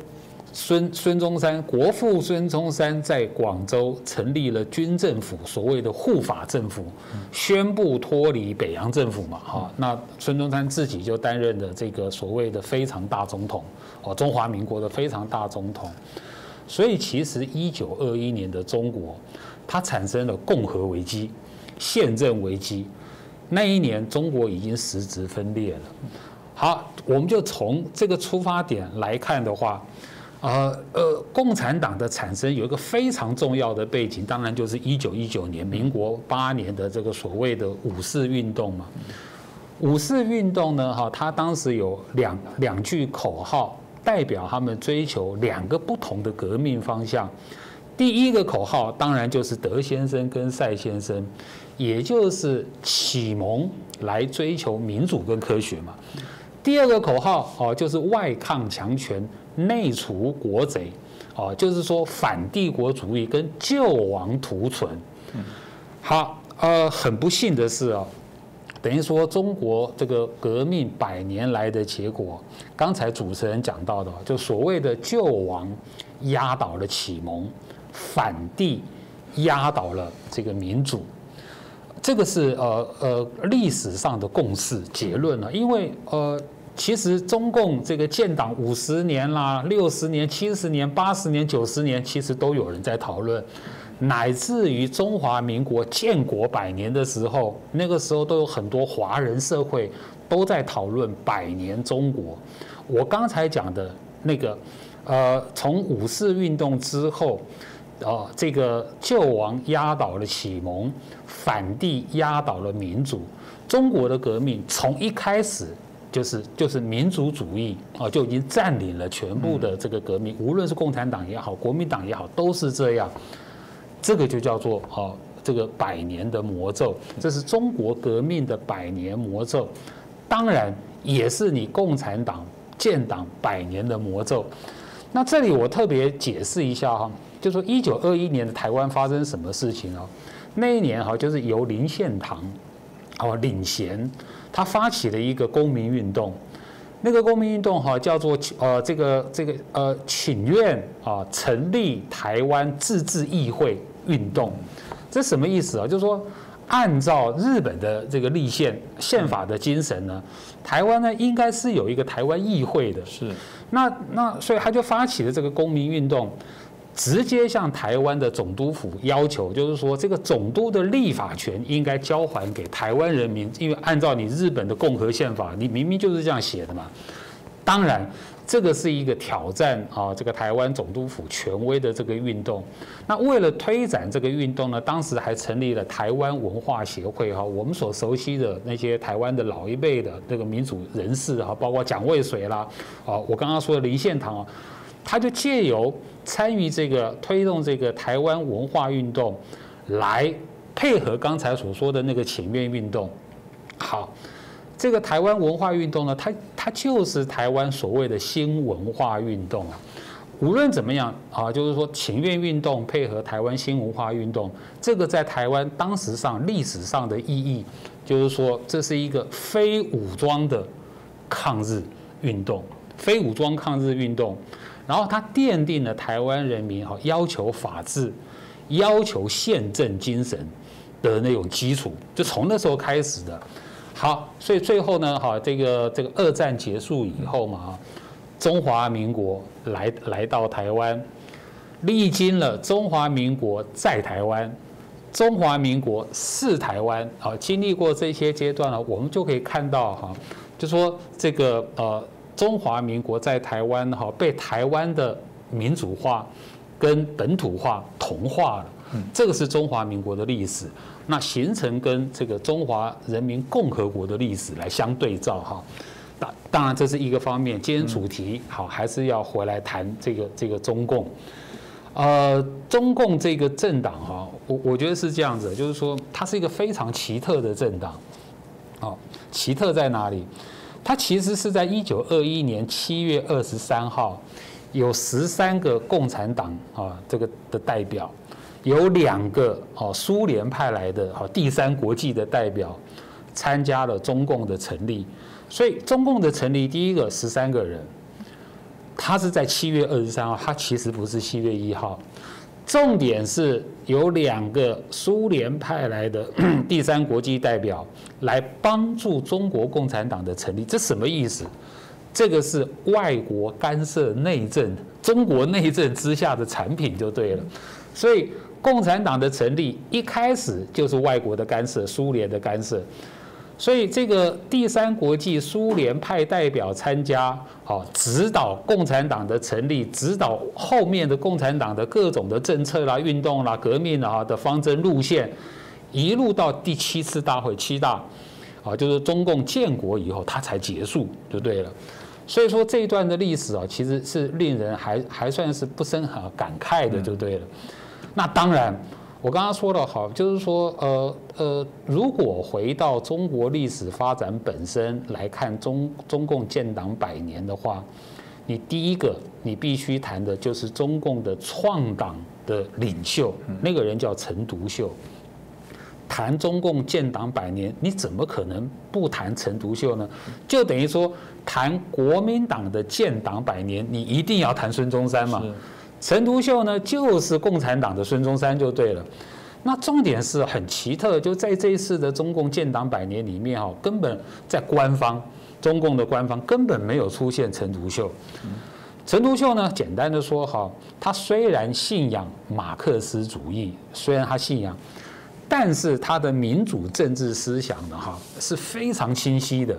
孙孙中山国父孙中山在广州成立了军政府，所谓的护法政府，宣布脱离北洋政府嘛，哈，那孙中山自己就担任的这个所谓的非常大总统，哦，中华民国的非常大总统。所以其实一九二一年的中国，它产生了共和危机、宪政危机。那一年中国已经实质分裂了。好，我们就从这个出发点来看的话。呃呃，共产党的产生有一个非常重要的背景，当然就是一九一九年民国八年的这个所谓的五四运动嘛。五四运动呢，哈，它当时有两两句口号，代表他们追求两个不同的革命方向。第一个口号当然就是德先生跟赛先生，也就是启蒙来追求民主跟科学嘛。第二个口号哦，就是外抗强权。内除国贼，哦，就是说反帝国主义跟救亡图存。好，呃，很不幸的是啊，等于说中国这个革命百年来的结果，刚才主持人讲到的，就所谓的救亡压倒了启蒙，反帝压倒了这个民主，这个是呃呃历史上的共识结论了，因为呃。其实中共这个建党五十年啦、六十年、七十年、八十年、九十年，其实都有人在讨论，乃至于中华民国建国百年的时候，那个时候都有很多华人社会都在讨论百年中国。我刚才讲的那个，呃，从五四运动之后，呃，这个救亡压倒了启蒙，反帝压倒了民主，中国的革命从一开始。就是就是民族主义啊，就已经占领了全部的这个革命，无论是共产党也好，国民党也好，都是这样。这个就叫做啊，这个百年的魔咒，这是中国革命的百年魔咒，当然也是你共产党建党百年的魔咒。那这里我特别解释一下哈，就说一九二一年的台湾发生什么事情啊？那一年哈，就是由林献堂哦领衔。他发起了一个公民运动，那个公民运动哈叫做呃这个这个呃请愿啊成立台湾自治议会运动，这什么意思啊？就是说按照日本的这个立宪宪法的精神呢，台湾呢应该是有一个台湾议会的，是那那所以他就发起了这个公民运动。直接向台湾的总督府要求，就是说这个总督的立法权应该交还给台湾人民，因为按照你日本的共和宪法，你明明就是这样写的嘛。当然，这个是一个挑战啊，这个台湾总督府权威的这个运动。那为了推展这个运动呢，当时还成立了台湾文化协会哈。我们所熟悉的那些台湾的老一辈的这个民主人士哈，包括蒋渭水啦，啊，我刚刚说的林献堂啊，他就借由参与这个推动这个台湾文化运动，来配合刚才所说的那个请愿运动。好，这个台湾文化运动呢，它它就是台湾所谓的新文化运动啊。无论怎么样啊，就是说请愿运动配合台湾新文化运动，这个在台湾当时上历史上的意义，就是说这是一个非武装的抗日运动，非武装抗日运动。然后他奠定了台湾人民哈要求法治、要求宪政精神的那种基础，就从那时候开始的。好，所以最后呢，哈，这个这个二战结束以后嘛，中华民国来来到台湾，历经了中华民国在台湾、中华民国是台湾，啊，经历过这些阶段了，我们就可以看到哈，就说这个呃。中华民国在台湾哈被台湾的民主化跟本土化同化了，这个是中华民国的历史。那形成跟这个中华人民共和国的历史来相对照哈。那当然这是一个方面。今天主题好还是要回来谈这个这个中共。呃，中共这个政党哈，我我觉得是这样子，就是说它是一个非常奇特的政党。好，奇特在哪里？它其实是在一九二一年七月二十三号，有十三个共产党啊这个的代表，有两个哦苏联派来的哦第三国际的代表参加了中共的成立。所以中共的成立，第一个十三个人。他是在七月二十三号，他其实不是七月一号。重点是有两个苏联派来的 第三国际代表来帮助中国共产党的成立，这什么意思？这个是外国干涉内政，中国内政之下的产品就对了。所以共产党的成立一开始就是外国的干涉，苏联的干涉。所以这个第三国际苏联派代表参加，好指导共产党的成立，指导后面的共产党的各种的政策啦、运动啦、革命啊的方针路线，一路到第七次大会七大，啊，就是中共建国以后，它才结束就对了。所以说这一段的历史啊，其实是令人还还算是不生哈感慨的就对了。那当然。我刚刚说的好，就是说，呃呃，如果回到中国历史发展本身来看中中共建党百年的话，你第一个你必须谈的就是中共的创党的领袖，那个人叫陈独秀。谈中共建党百年，你怎么可能不谈陈独秀呢？就等于说谈国民党的建党百年，你一定要谈孙中山嘛。陈独秀呢，就是共产党的孙中山就对了。那重点是很奇特，就在这一次的中共建党百年里面哈，根本在官方中共的官方根本没有出现陈独秀。陈独秀呢，简单的说哈，他虽然信仰马克思主义，虽然他信仰，但是他的民主政治思想呢哈是非常清晰的，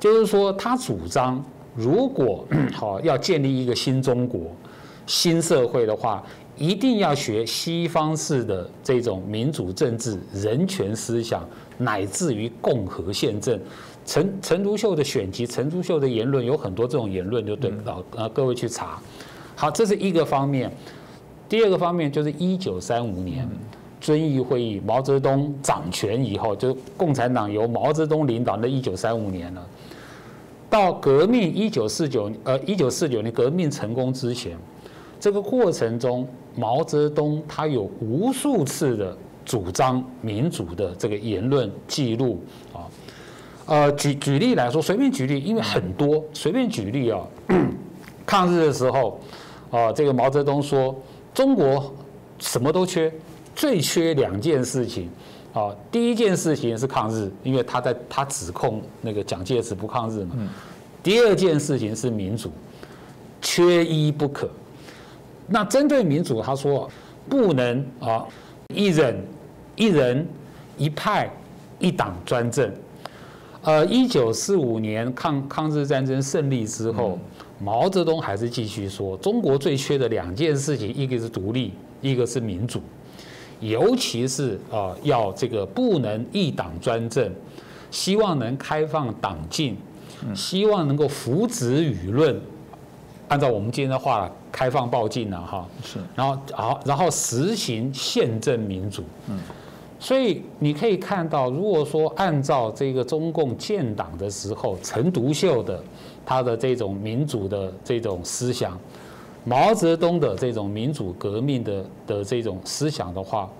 就是说他主张，如果好要建立一个新中国。新社会的话，一定要学西方式的这种民主政治、人权思想，乃至于共和宪政。陈陈独秀的选集，陈独秀的言论有很多这种言论，就对了。呃，各位去查。好，这是一个方面。第二个方面就是一九三五年遵义会议，毛泽东掌权以后，就共产党由毛泽东领导的一九三五年了。到革命一九四九，呃，一九四九年革命成功之前。这个过程中，毛泽东他有无数次的主张民主的这个言论记录啊，呃，举举例来说，随便举例，因为很多，随便举例啊，抗日的时候，啊，这个毛泽东说，中国什么都缺，最缺两件事情，啊，第一件事情是抗日，因为他在他指控那个蒋介石不抗日嘛，第二件事情是民主，缺一不可。那针对民主，他说不能啊，一人一人一派一党专政。呃，一九四五年抗抗日战争胜利之后，毛泽东还是继续说，中国最缺的两件事情，一个是独立，一个是民主，尤其是啊，要这个不能一党专政，希望能开放党禁，希望能够扶植舆论。按照我们今天的话，开放报禁了哈，是，然后好，然后实行宪政民主，嗯，所以你可以看到，如果说按照这个中共建党的时候，陈独秀的他的这种民主的这种思想，毛泽东的这种民主革命的的这种思想的话，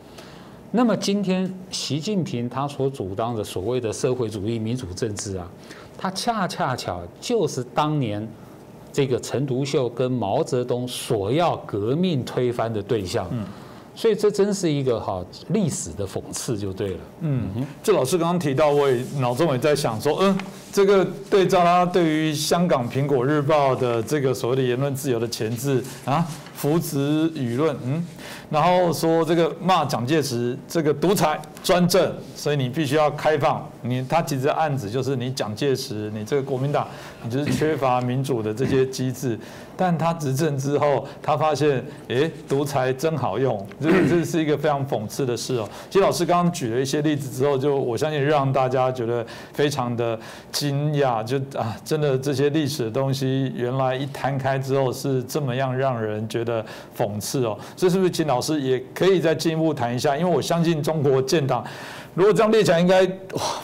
那么今天习近平他所主张的所谓的社会主义民主政治啊，他恰恰巧就是当年。这个陈独秀跟毛泽东所要革命推翻的对象，嗯，所以这真是一个哈历史的讽刺，就对了。嗯，这老师刚刚提到，我也脑中也在想说，嗯，这个对照他对于香港《苹果日报》的这个所谓的言论自由的前置啊，扶持舆论，嗯，然后说这个骂蒋介石这个独裁专政，所以你必须要开放。你他其实案子就是你蒋介石，你这个国民党，你就是缺乏民主的这些机制。但他执政之后，他发现，哎，独裁真好用，这 这是一个非常讽刺的事哦。其实老师刚刚举了一些例子之后，就我相信让大家觉得非常的惊讶，就啊，真的这些历史的东西，原来一摊开之后是这么样让人觉得讽刺哦。这是不是请老师也可以再进一步谈一下？因为我相信中国建党。如果这样列起来，应该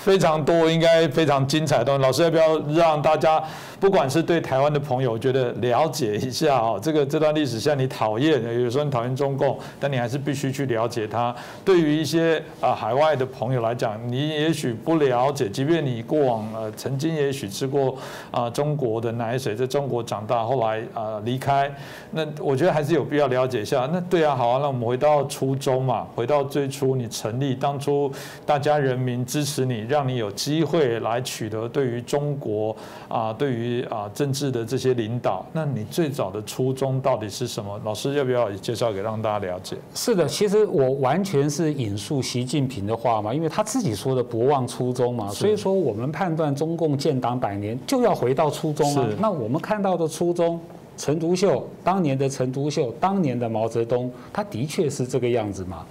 非常多，应该非常精彩的东西。老师要不要让大家，不管是对台湾的朋友，我觉得了解一下哦，这个这段历史，像你讨厌，有时候你讨厌中共，但你还是必须去了解它。对于一些啊海外的朋友来讲，你也许不了解，即便你过往呃曾经也许吃过啊中国的奶水，在中国长大，后来啊离开，那我觉得还是有必要了解一下。那对啊，好啊，那我们回到初衷嘛，回到最初你成立当初。大家人民支持你，让你有机会来取得对于中国啊，对于啊政治的这些领导。那你最早的初衷到底是什么？老师要不要介绍给让大家了解？是的，其实我完全是引述习近平的话嘛，因为他自己说的“不忘初衷”嘛。所以说，我们判断中共建党百年就要回到初衷啊。那我们看到的初衷，陈独秀当年的陈独秀，当年的毛泽东，他的确是这个样子嘛。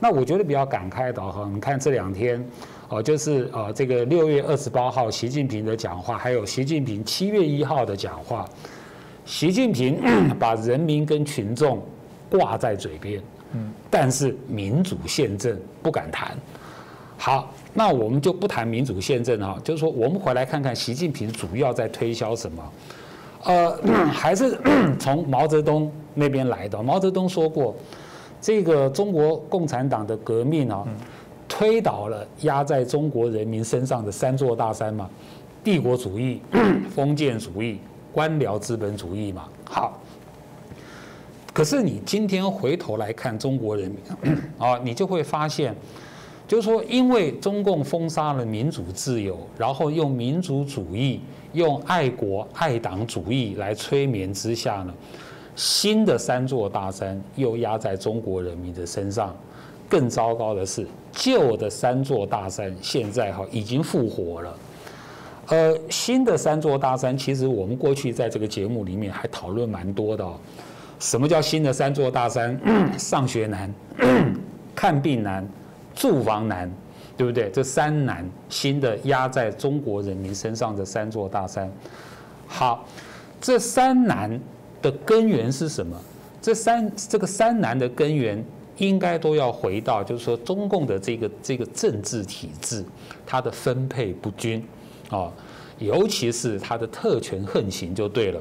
那我觉得比较感慨的哈，你看这两天，哦，就是啊这个六月二十八号习近平的讲话，还有习近平七月一号的讲话，习近平 把人民跟群众挂在嘴边，嗯，但是民主宪政不敢谈。好，那我们就不谈民主宪政哈，就是说我们回来看看习近平主要在推销什么，呃，还是 从毛泽东那边来的。毛泽东说过。这个中国共产党的革命啊，推倒了压在中国人民身上的三座大山嘛，帝国主义、封建主义、官僚资本主义嘛。好，可是你今天回头来看中国人民 啊，你就会发现，就是说，因为中共封杀了民主自由，然后用民族主义、用爱国爱党主义来催眠之下呢。新的三座大山又压在中国人民的身上，更糟糕的是，旧的三座大山现在哈已经复活了。呃，新的三座大山，其实我们过去在这个节目里面还讨论蛮多的哦。什么叫新的三座大山？上学难，看病难，住房难，对不对？这三难，新的压在中国人民身上的三座大山。好，这三难。的根源是什么？这三这个三难的根源，应该都要回到，就是说中共的这个这个政治体制，它的分配不均，啊，尤其是它的特权横行就对了。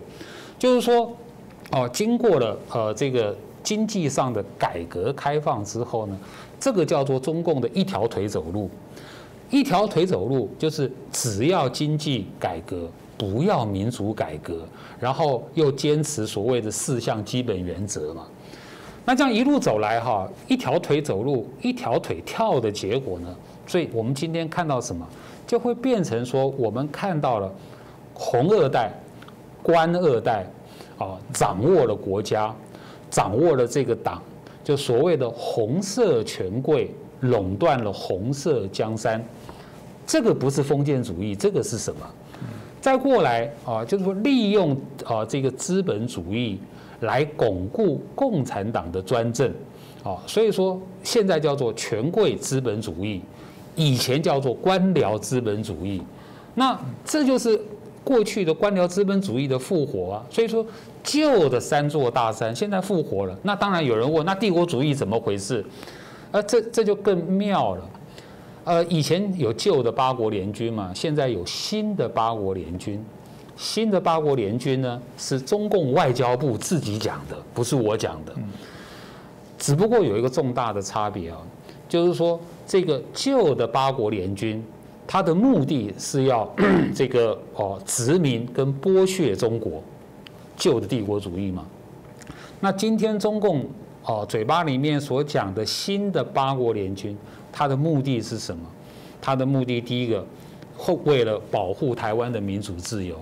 就是说，哦，经过了呃这个经济上的改革开放之后呢，这个叫做中共的一条腿走路，一条腿走路就是只要经济改革。不要民主改革，然后又坚持所谓的四项基本原则嘛？那这样一路走来哈，一条腿走路，一条腿跳的结果呢？所以我们今天看到什么，就会变成说，我们看到了红二代、官二代啊，掌握了国家，掌握了这个党，就所谓的红色权贵垄断了红色江山。这个不是封建主义，这个是什么？再过来啊，就是说利用啊这个资本主义来巩固共产党的专政，啊，所以说现在叫做权贵资本主义，以前叫做官僚资本主义，那这就是过去的官僚资本主义的复活啊。所以说旧的三座大山现在复活了，那当然有人问，那帝国主义怎么回事？啊，这这就更妙了。呃，以前有旧的八国联军嘛，现在有新的八国联军。新的八国联军呢，是中共外交部自己讲的，不是我讲的。只不过有一个重大的差别啊，就是说这个旧的八国联军，它的目的是要 这个哦殖民跟剥削中国，旧的帝国主义嘛。那今天中共哦嘴巴里面所讲的新的八国联军。他的目的是什么？他的目的第一个，为了保护台湾的民主自由，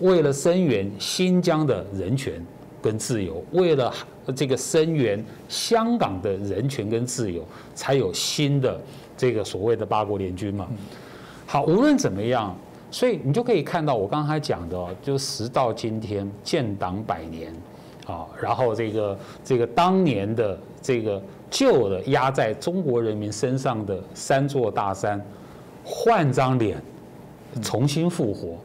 为了声援新疆的人权跟自由，为了这个声援香港的人权跟自由，才有新的这个所谓的八国联军嘛。好，无论怎么样，所以你就可以看到我刚才讲的，就时到今天建党百年，啊，然后这个这个当年的这个旧的压在中国人民身上的三座大山，换张脸，重新复活。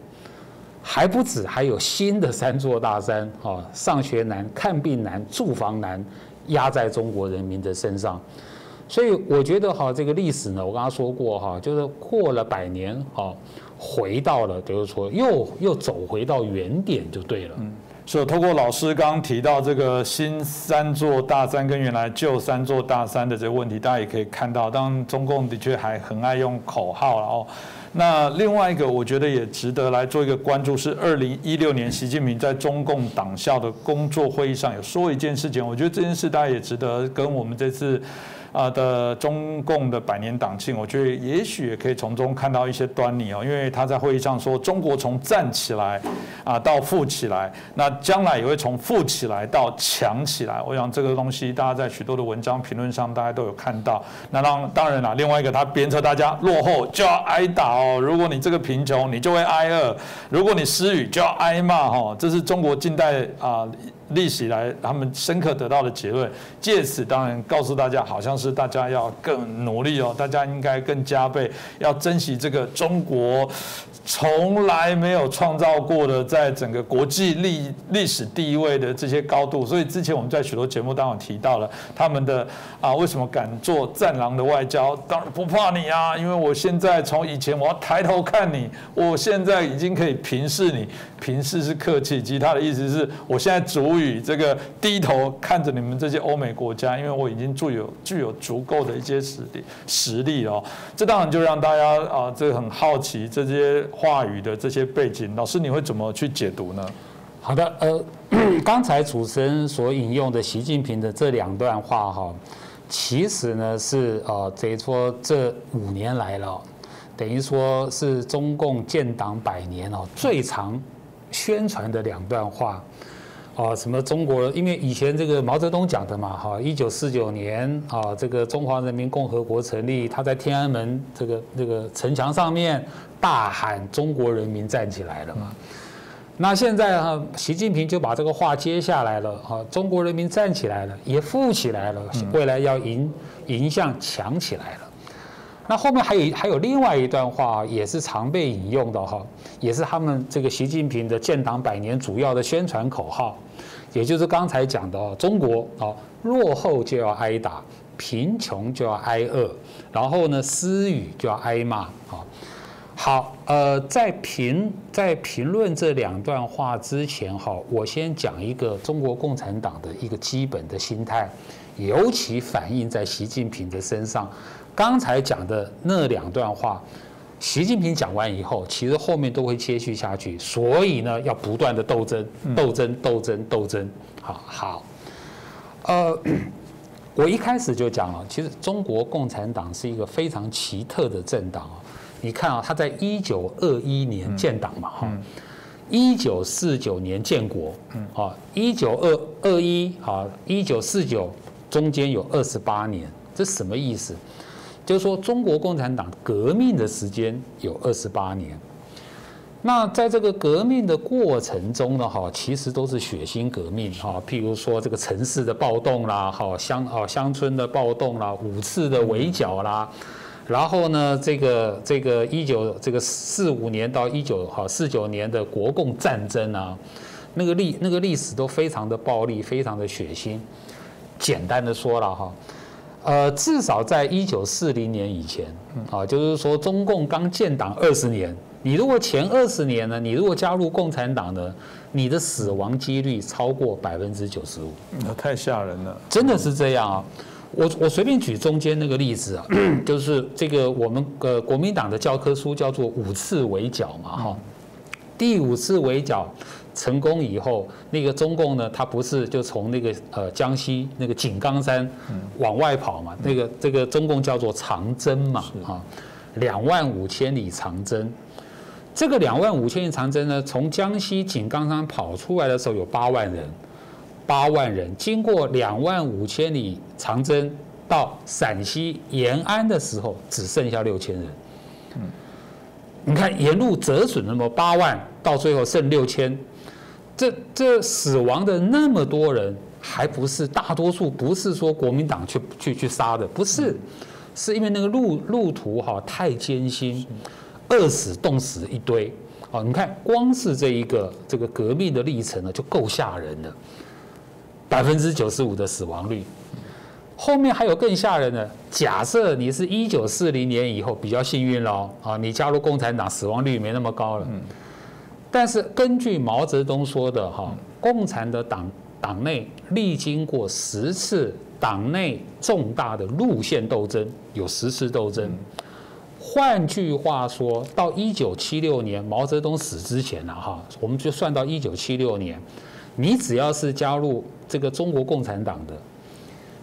还不止，还有新的三座大山啊，上学难、看病难、住房难，压在中国人民的身上。所以我觉得哈，这个历史呢，我刚刚说过哈，就是过了百年哈，回到了，就是说又又走回到原点就对了。嗯，所以通过老师刚刚提到这个新三座大山跟原来旧三座大山的这个问题，大家也可以看到，当中共的确还很爱用口号，然后。那另外一个，我觉得也值得来做一个关注，是二零一六年习近平在中共党校的工作会议上有说一件事情，我觉得这件事大家也值得跟我们这次。啊的中共的百年党庆，我觉得也许也可以从中看到一些端倪哦，因为他在会议上说，中国从站起来啊到富起来，那将来也会从富起来到强起来。我想这个东西大家在许多的文章评论上大家都有看到。那当当然了，另外一个他鞭策大家落后就要挨打哦，如果你这个贫穷，你就会挨饿；如果你失语，就要挨骂哈。这是中国近代啊。历史来，他们深刻得到的结论，借此当然告诉大家，好像是大家要更努力哦，大家应该更加倍，要珍惜这个中国。从来没有创造过的，在整个国际历历史地位的这些高度，所以之前我们在许多节目当中提到了他们的啊，为什么敢做战狼的外交？当然不怕你啊，因为我现在从以前我要抬头看你，我现在已经可以平视你，平视是客气，其实他的意思是我现在主语这个低头看着你们这些欧美国家，因为我已经具有具有足够的一些实力实力哦，这当然就让大家啊，这个很好奇这些。话语的这些背景，老师你会怎么去解读呢？好的，呃，刚才主持人所引用的习近平的这两段话哈，其实呢是呃，等于说这五年来了，等于说是中共建党百年哦最长宣传的两段话。啊，什么中国？因为以前这个毛泽东讲的嘛，哈，一九四九年啊，这个中华人民共和国成立，他在天安门这个这个城墙上面大喊“中国人民站起来了”嘛。那现在哈，习近平就把这个话接下来了，哈，中国人民站起来了，也富起来了，未来要迎迎向强起来了。那后面还有还有另外一段话，也是常被引用的哈，也是他们这个习近平的建党百年主要的宣传口号。也就是刚才讲的哦，中国啊，落后就要挨打，贫穷就要挨饿，然后呢，私语就要挨骂啊。好，呃，在评在评论这两段话之前哈，我先讲一个中国共产党的一个基本的心态，尤其反映在习近平的身上。刚才讲的那两段话。习近平讲完以后，其实后面都会接续下去，所以呢，要不断的斗争，斗争，斗争，斗争。好好，呃，我一开始就讲了，其实中国共产党是一个非常奇特的政党啊。你看啊，他在一九二一年建党嘛，哈，一九四九年建国，嗯，啊，一九二二一，啊，一九四九中间有二十八年，这什么意思？就是说，中国共产党革命的时间有二十八年。那在这个革命的过程中呢，哈，其实都是血腥革命，哈，譬如说这个城市的暴动啦，哈，乡啊乡村的暴动啦，五次的围剿啦，然后呢，这个这个一九这个四五年到一九哈四九年的国共战争啊，那个历那个历史都非常的暴力，非常的血腥。简单的说了哈。呃，至少在一九四零年以前，啊，就是说中共刚建党二十年，你如果前二十年呢，你如果加入共产党呢，你的死亡几率超过百分之九十五，那太吓人了，真的是这样啊！我我随便举中间那个例子啊，就是这个我们呃国民党的教科书叫做五次围剿嘛，哈，第五次围剿。成功以后，那个中共呢，他不是就从那个呃江西那个井冈山往外跑嘛？那个这个中共叫做长征嘛，啊，两万五千里长征。这个两万五千里长征呢，从江西井冈山跑出来的时候有八万人，八万人经过两万五千里长征，到陕西延安的时候，只剩下六千人。嗯，你看沿路折损那么八万，到最后剩六千，这这死亡的那么多人，还不是大多数，不是说国民党去去去杀的，不是，是因为那个路路途哈太艰辛，饿死冻死一堆。哦，你看光是这一个这个革命的历程呢，就够吓人了，百分之九十五的死亡率。后面还有更吓人的，假设你是一九四零年以后比较幸运喽，啊，你加入共产党，死亡率没那么高了。但是根据毛泽东说的哈，共产的党党内历经过十次党内重大的路线斗争，有十次斗争。换句话说，到一九七六年毛泽东死之前呢哈，我们就算到一九七六年，你只要是加入这个中国共产党的，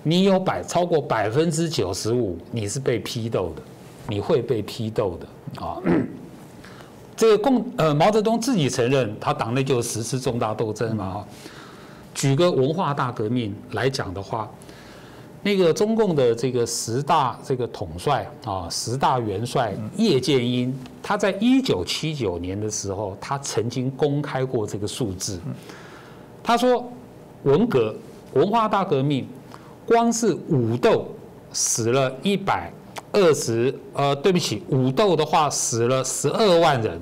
你有百超过百分之九十五，你是被批斗的，你会被批斗的啊。这个共呃毛泽东自己承认，他党内就有十次重大斗争嘛哈。举个文化大革命来讲的话。那个中共的这个十大这个统帅啊，十大元帅叶剑英，他在一九七九年的时候，他曾经公开过这个数字。他说，文革文化大革命，光是武斗死了一百二十，呃，对不起，武斗的话死了十二万人，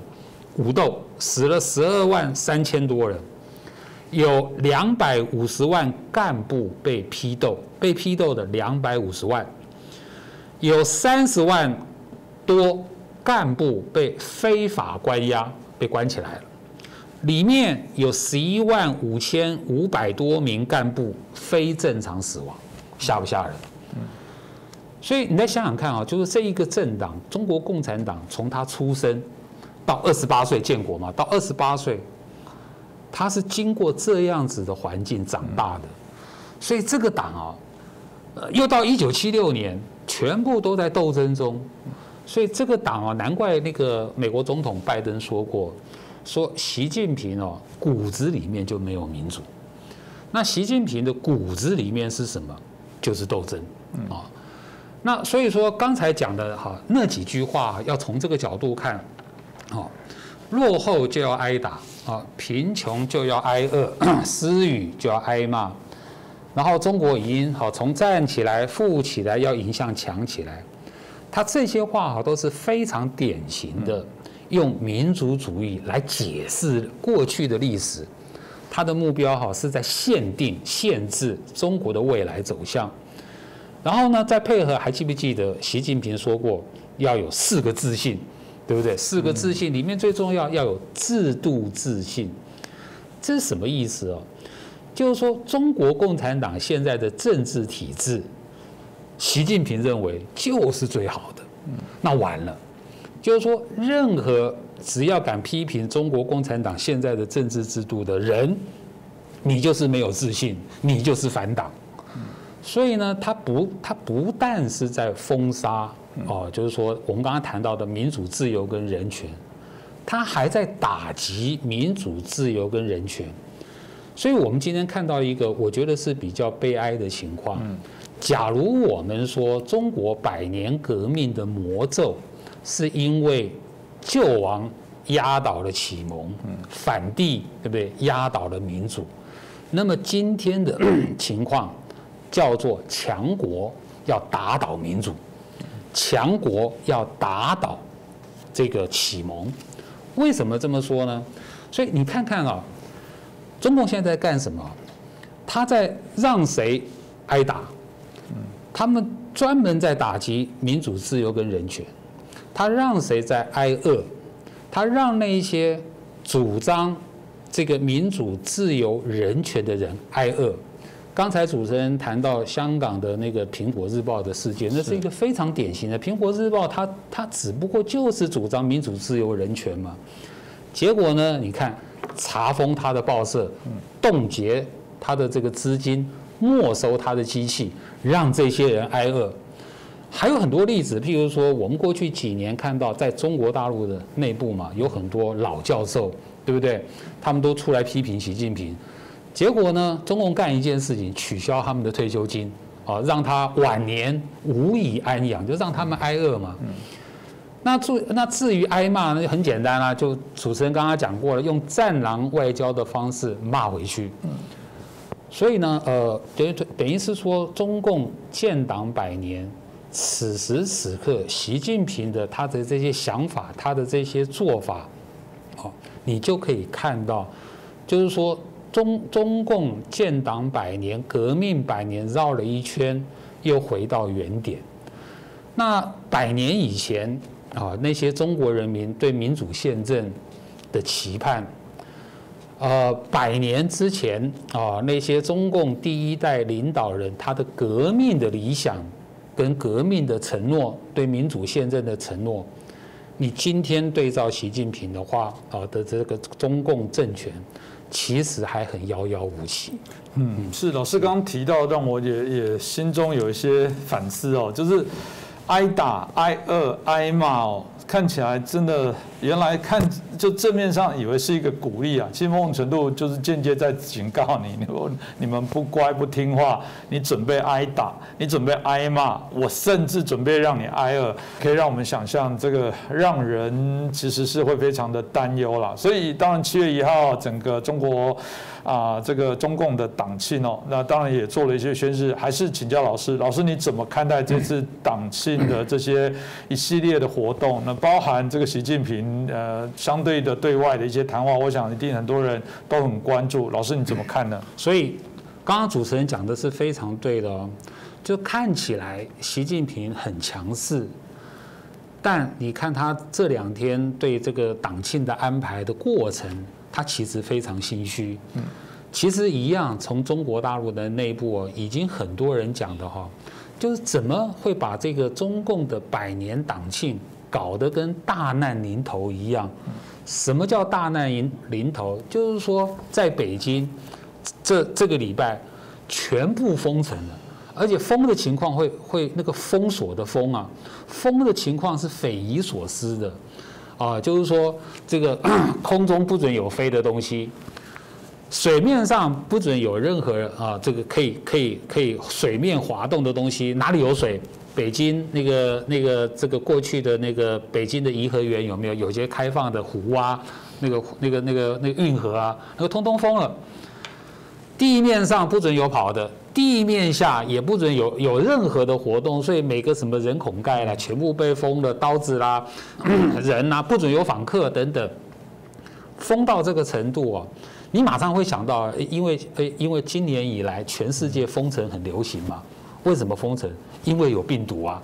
武斗死了十二万三千多人。有两百五十万干部被批斗，被批斗的两百五十万，有三十万多干部被非法关押，被关起来了。里面有十一万五千五百多名干部非正常死亡，吓不吓人？所以你再想想看啊，就是这一个政党，中国共产党，从他出生到二十八岁建国嘛，到二十八岁。他是经过这样子的环境长大的，所以这个党啊，又到一九七六年，全部都在斗争中，所以这个党啊，难怪那个美国总统拜登说过，说习近平哦骨子里面就没有民主，那习近平的骨子里面是什么？就是斗争啊。那所以说刚才讲的哈那几句话，要从这个角度看，好，落后就要挨打。啊，贫穷就要挨饿，私语就要挨骂，然后中国已经好从站起来、富起来要迎向强起来，他这些话哈都是非常典型的用民族主义来解释过去的历史，他的目标哈是在限定、限制中国的未来走向，然后呢再配合，还记不记得习近平说过要有四个自信？对不对？四个自信里面最重要要有制度自信，这是什么意思哦？就是说中国共产党现在的政治体制，习近平认为就是最好的。那完了，就是说任何只要敢批评中国共产党现在的政治制度的人，你就是没有自信，你就是反党。所以呢，他不，他不但是在封杀。哦，就是说，我们刚刚谈到的民主、自由跟人权，他还在打击民主、自由跟人权，所以我们今天看到一个，我觉得是比较悲哀的情况。假如我们说中国百年革命的魔咒，是因为救亡压倒了启蒙，反帝对不对？压倒了民主，那么今天的 情况叫做强国要打倒民主。强国要打倒这个启蒙，为什么这么说呢？所以你看看啊，中共现在干什么？他在让谁挨打？他们专门在打击民主、自由跟人权。他让谁在挨饿？他让那一些主张这个民主、自由、人权的人挨饿。刚才主持人谈到香港的那个《苹果日报》的事件，那是一个非常典型的。《苹果日报》它它只不过就是主张民主、自由、人权嘛，结果呢，你看查封他的报社，冻结他的这个资金，没收他的机器，让这些人挨饿。还有很多例子，譬如说，我们过去几年看到，在中国大陆的内部嘛，有很多老教授，对不对？他们都出来批评习近平。结果呢？中共干一件事情，取消他们的退休金，啊，让他晚年无以安养，就让他们挨饿嘛。那至那至于挨骂，那就很简单啦，就主持人刚刚讲过了，用战狼外交的方式骂回去。所以呢，呃，等于等于是说，中共建党百年，此时此刻，习近平的他的这些想法，他的这些做法，好，你就可以看到，就是说中中共建党百年，革命百年，绕了一圈，又回到原点。那百年以前啊，那些中国人民对民主宪政的期盼。呃，百年之前啊，那些中共第一代领导人他的革命的理想跟革命的承诺，对民主宪政的承诺，你今天对照习近平的话啊的这个中共政权，其实还很遥遥无期。嗯，是老师刚刚提到，让我也也心中有一些反思哦，就是挨打、挨饿、挨骂哦。看起来真的，原来看就正面上以为是一个鼓励啊，其实某种程度就是间接在警告你，如果你们不乖不听话，你准备挨打，你准备挨骂，我甚至准备让你挨饿，可以让我们想象这个让人其实是会非常的担忧了。所以当然七月一号整个中国。啊，这个中共的党庆哦，那当然也做了一些宣誓。还是请教老师，老师你怎么看待这次党庆的这些一系列的活动？那包含这个习近平呃相对的对外的一些谈话，我想一定很多人都很关注。老师你怎么看呢？所以刚刚主持人讲的是非常对的哦，就看起来习近平很强势，但你看他这两天对这个党庆的安排的过程。他其实非常心虚，嗯，其实一样，从中国大陆的内部已经很多人讲的哈，就是怎么会把这个中共的百年党庆搞得跟大难临头一样？什么叫大难临临头？就是说在北京，这这个礼拜全部封城了，而且封的情况会会那个封锁的封啊，封的情况是匪夷所思的。啊，就是说，这个 空中不准有飞的东西，水面上不准有任何啊，这个可以可以可以水面滑动的东西。哪里有水？北京那个那个这个过去的那个北京的颐和园有没有有些开放的湖啊？那个那个那个那个运河啊，那个通通封了。地面上不准有跑的。地面下也不准有有任何的活动，所以每个什么人孔盖啦，全部被封了，刀子啦，人呐，不准有访客等等，封到这个程度啊，你马上会想到，因为呃，因为今年以来全世界封城很流行嘛，为什么封城？因为有病毒啊，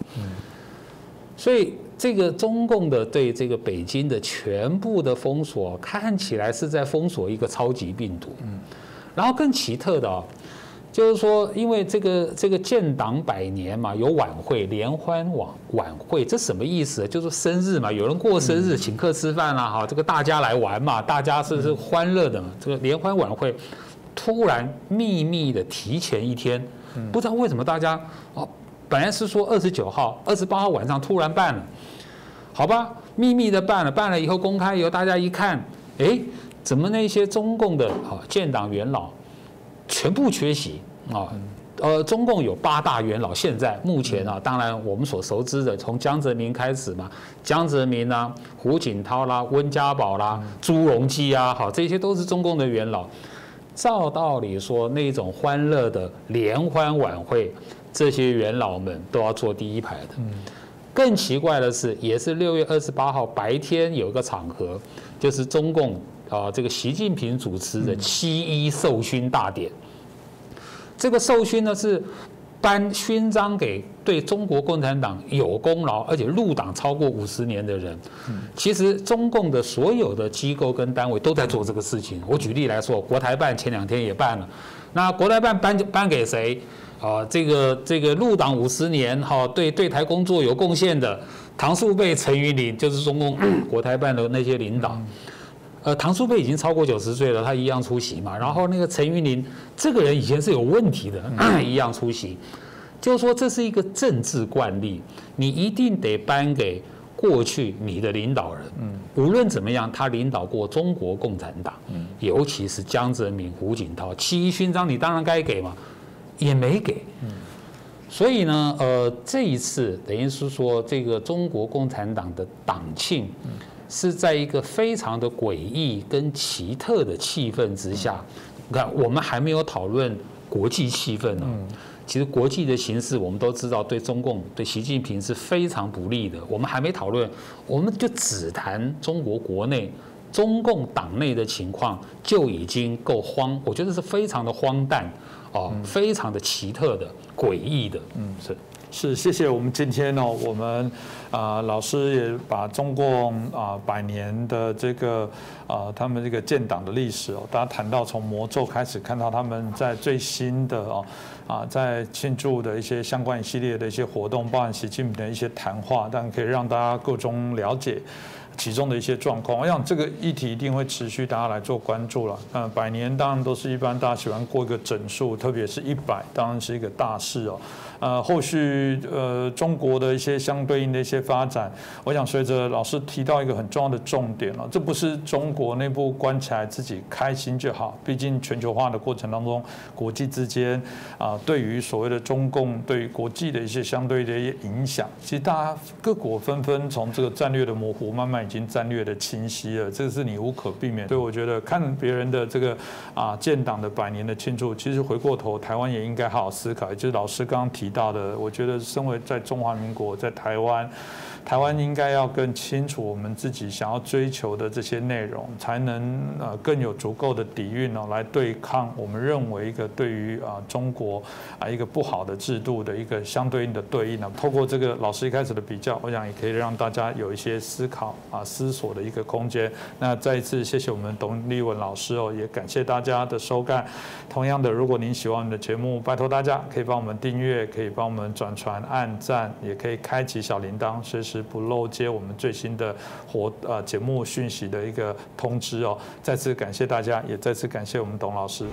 所以这个中共的对这个北京的全部的封锁，看起来是在封锁一个超级病毒，嗯，然后更奇特的。就是说，因为这个这个建党百年嘛，有晚会联欢晚晚会，这什么意思？就是生日嘛，有人过生日请客吃饭啦，哈，这个大家来玩嘛，大家是是欢乐的嘛。这个联欢晚会突然秘密的提前一天，不知道为什么大家哦，本来是说二十九号、二十八号晚上突然办了，好吧，秘密的办了，办了以后公开以后，大家一看，哎，怎么那些中共的哈建党元老？全部缺席啊！呃，中共有八大元老，现在目前啊，当然我们所熟知的，从江泽民开始嘛，江泽民啦、胡锦涛啦、温家宝啦、朱镕基啊，好，这些都是中共的元老。照道理说，那种欢乐的联欢晚会，这些元老们都要坐第一排的。更奇怪的是，也是六月二十八号白天有一个场合，就是中共。啊，这个习近平主持的七一授勋大典，这个授勋呢是颁勋章给对中国共产党有功劳而且入党超过五十年的人。其实中共的所有的机构跟单位都在做这个事情。我举例来说，国台办前两天也办了。那国台办颁颁给谁？啊，这个这个入党五十年哈，对对台工作有贡献的唐树备、陈云林，就是中共 国台办的那些领导。呃，唐书贝已经超过九十岁了，他一样出席嘛。然后那个陈云林这个人以前是有问题的，一样出席。就是说这是一个政治惯例，你一定得颁给过去你的领导人。嗯，无论怎么样，他领导过中国共产党，嗯，尤其是江泽民、胡锦涛，七一勋章你当然该给嘛，也没给。嗯，所以呢，呃，这一次等于是说，这个中国共产党的党庆是在一个非常的诡异跟奇特的气氛之下。你看，我们还没有讨论国际气氛呢。其实国际的形势我们都知道，对中共、对习近平是非常不利的。我们还没讨论，我们就只谈中国国内、中共党内的情况，就已经够荒。我觉得是非常的荒诞。哦，非常的奇特的、诡异的，嗯，是是，谢谢我们今天呢，我们啊老师也把中共啊百年的这个啊他们这个建党的历史哦，大家谈到从魔咒开始，看到他们在最新的哦啊在庆祝的一些相关一系列的一些活动，包含习近平的一些谈话，但可以让大家各中了解。其中的一些状况，我想这个议题一定会持续，大家来做关注了。嗯，百年当然都是一般大家喜欢过一个整数，特别是一百，当然是一个大事哦。呃，后续呃中国的一些相对应的一些发展，我想随着老师提到一个很重要的重点了，这不是中国内部关起来自己开心就好，毕竟全球化的过程当中，国际之间啊，对于所谓的中共对于国际的一些相对的一些影响，其实大家各国纷纷从这个战略的模糊，慢慢已经战略的清晰了，这个是你无可避免。所以我觉得看别人的这个啊建党的百年的庆祝，其实回过头，台湾也应该好好思考，就是老师刚刚提。提到的，我觉得身为在中华民国，在台湾。台湾应该要更清楚我们自己想要追求的这些内容，才能呃更有足够的底蕴哦，来对抗我们认为一个对于啊中国啊一个不好的制度的一个相对应的对应呢。透过这个老师一开始的比较，我想也可以让大家有一些思考啊思索的一个空间。那再一次谢谢我们董立文老师哦，也感谢大家的收看。同样的，如果您喜欢我们的节目，拜托大家可以帮我们订阅，可以帮我们转传、按赞，也可以开启小铃铛，随时不漏接我们最新的活啊节目讯息的一个通知哦，再次感谢大家，也再次感谢我们董老师。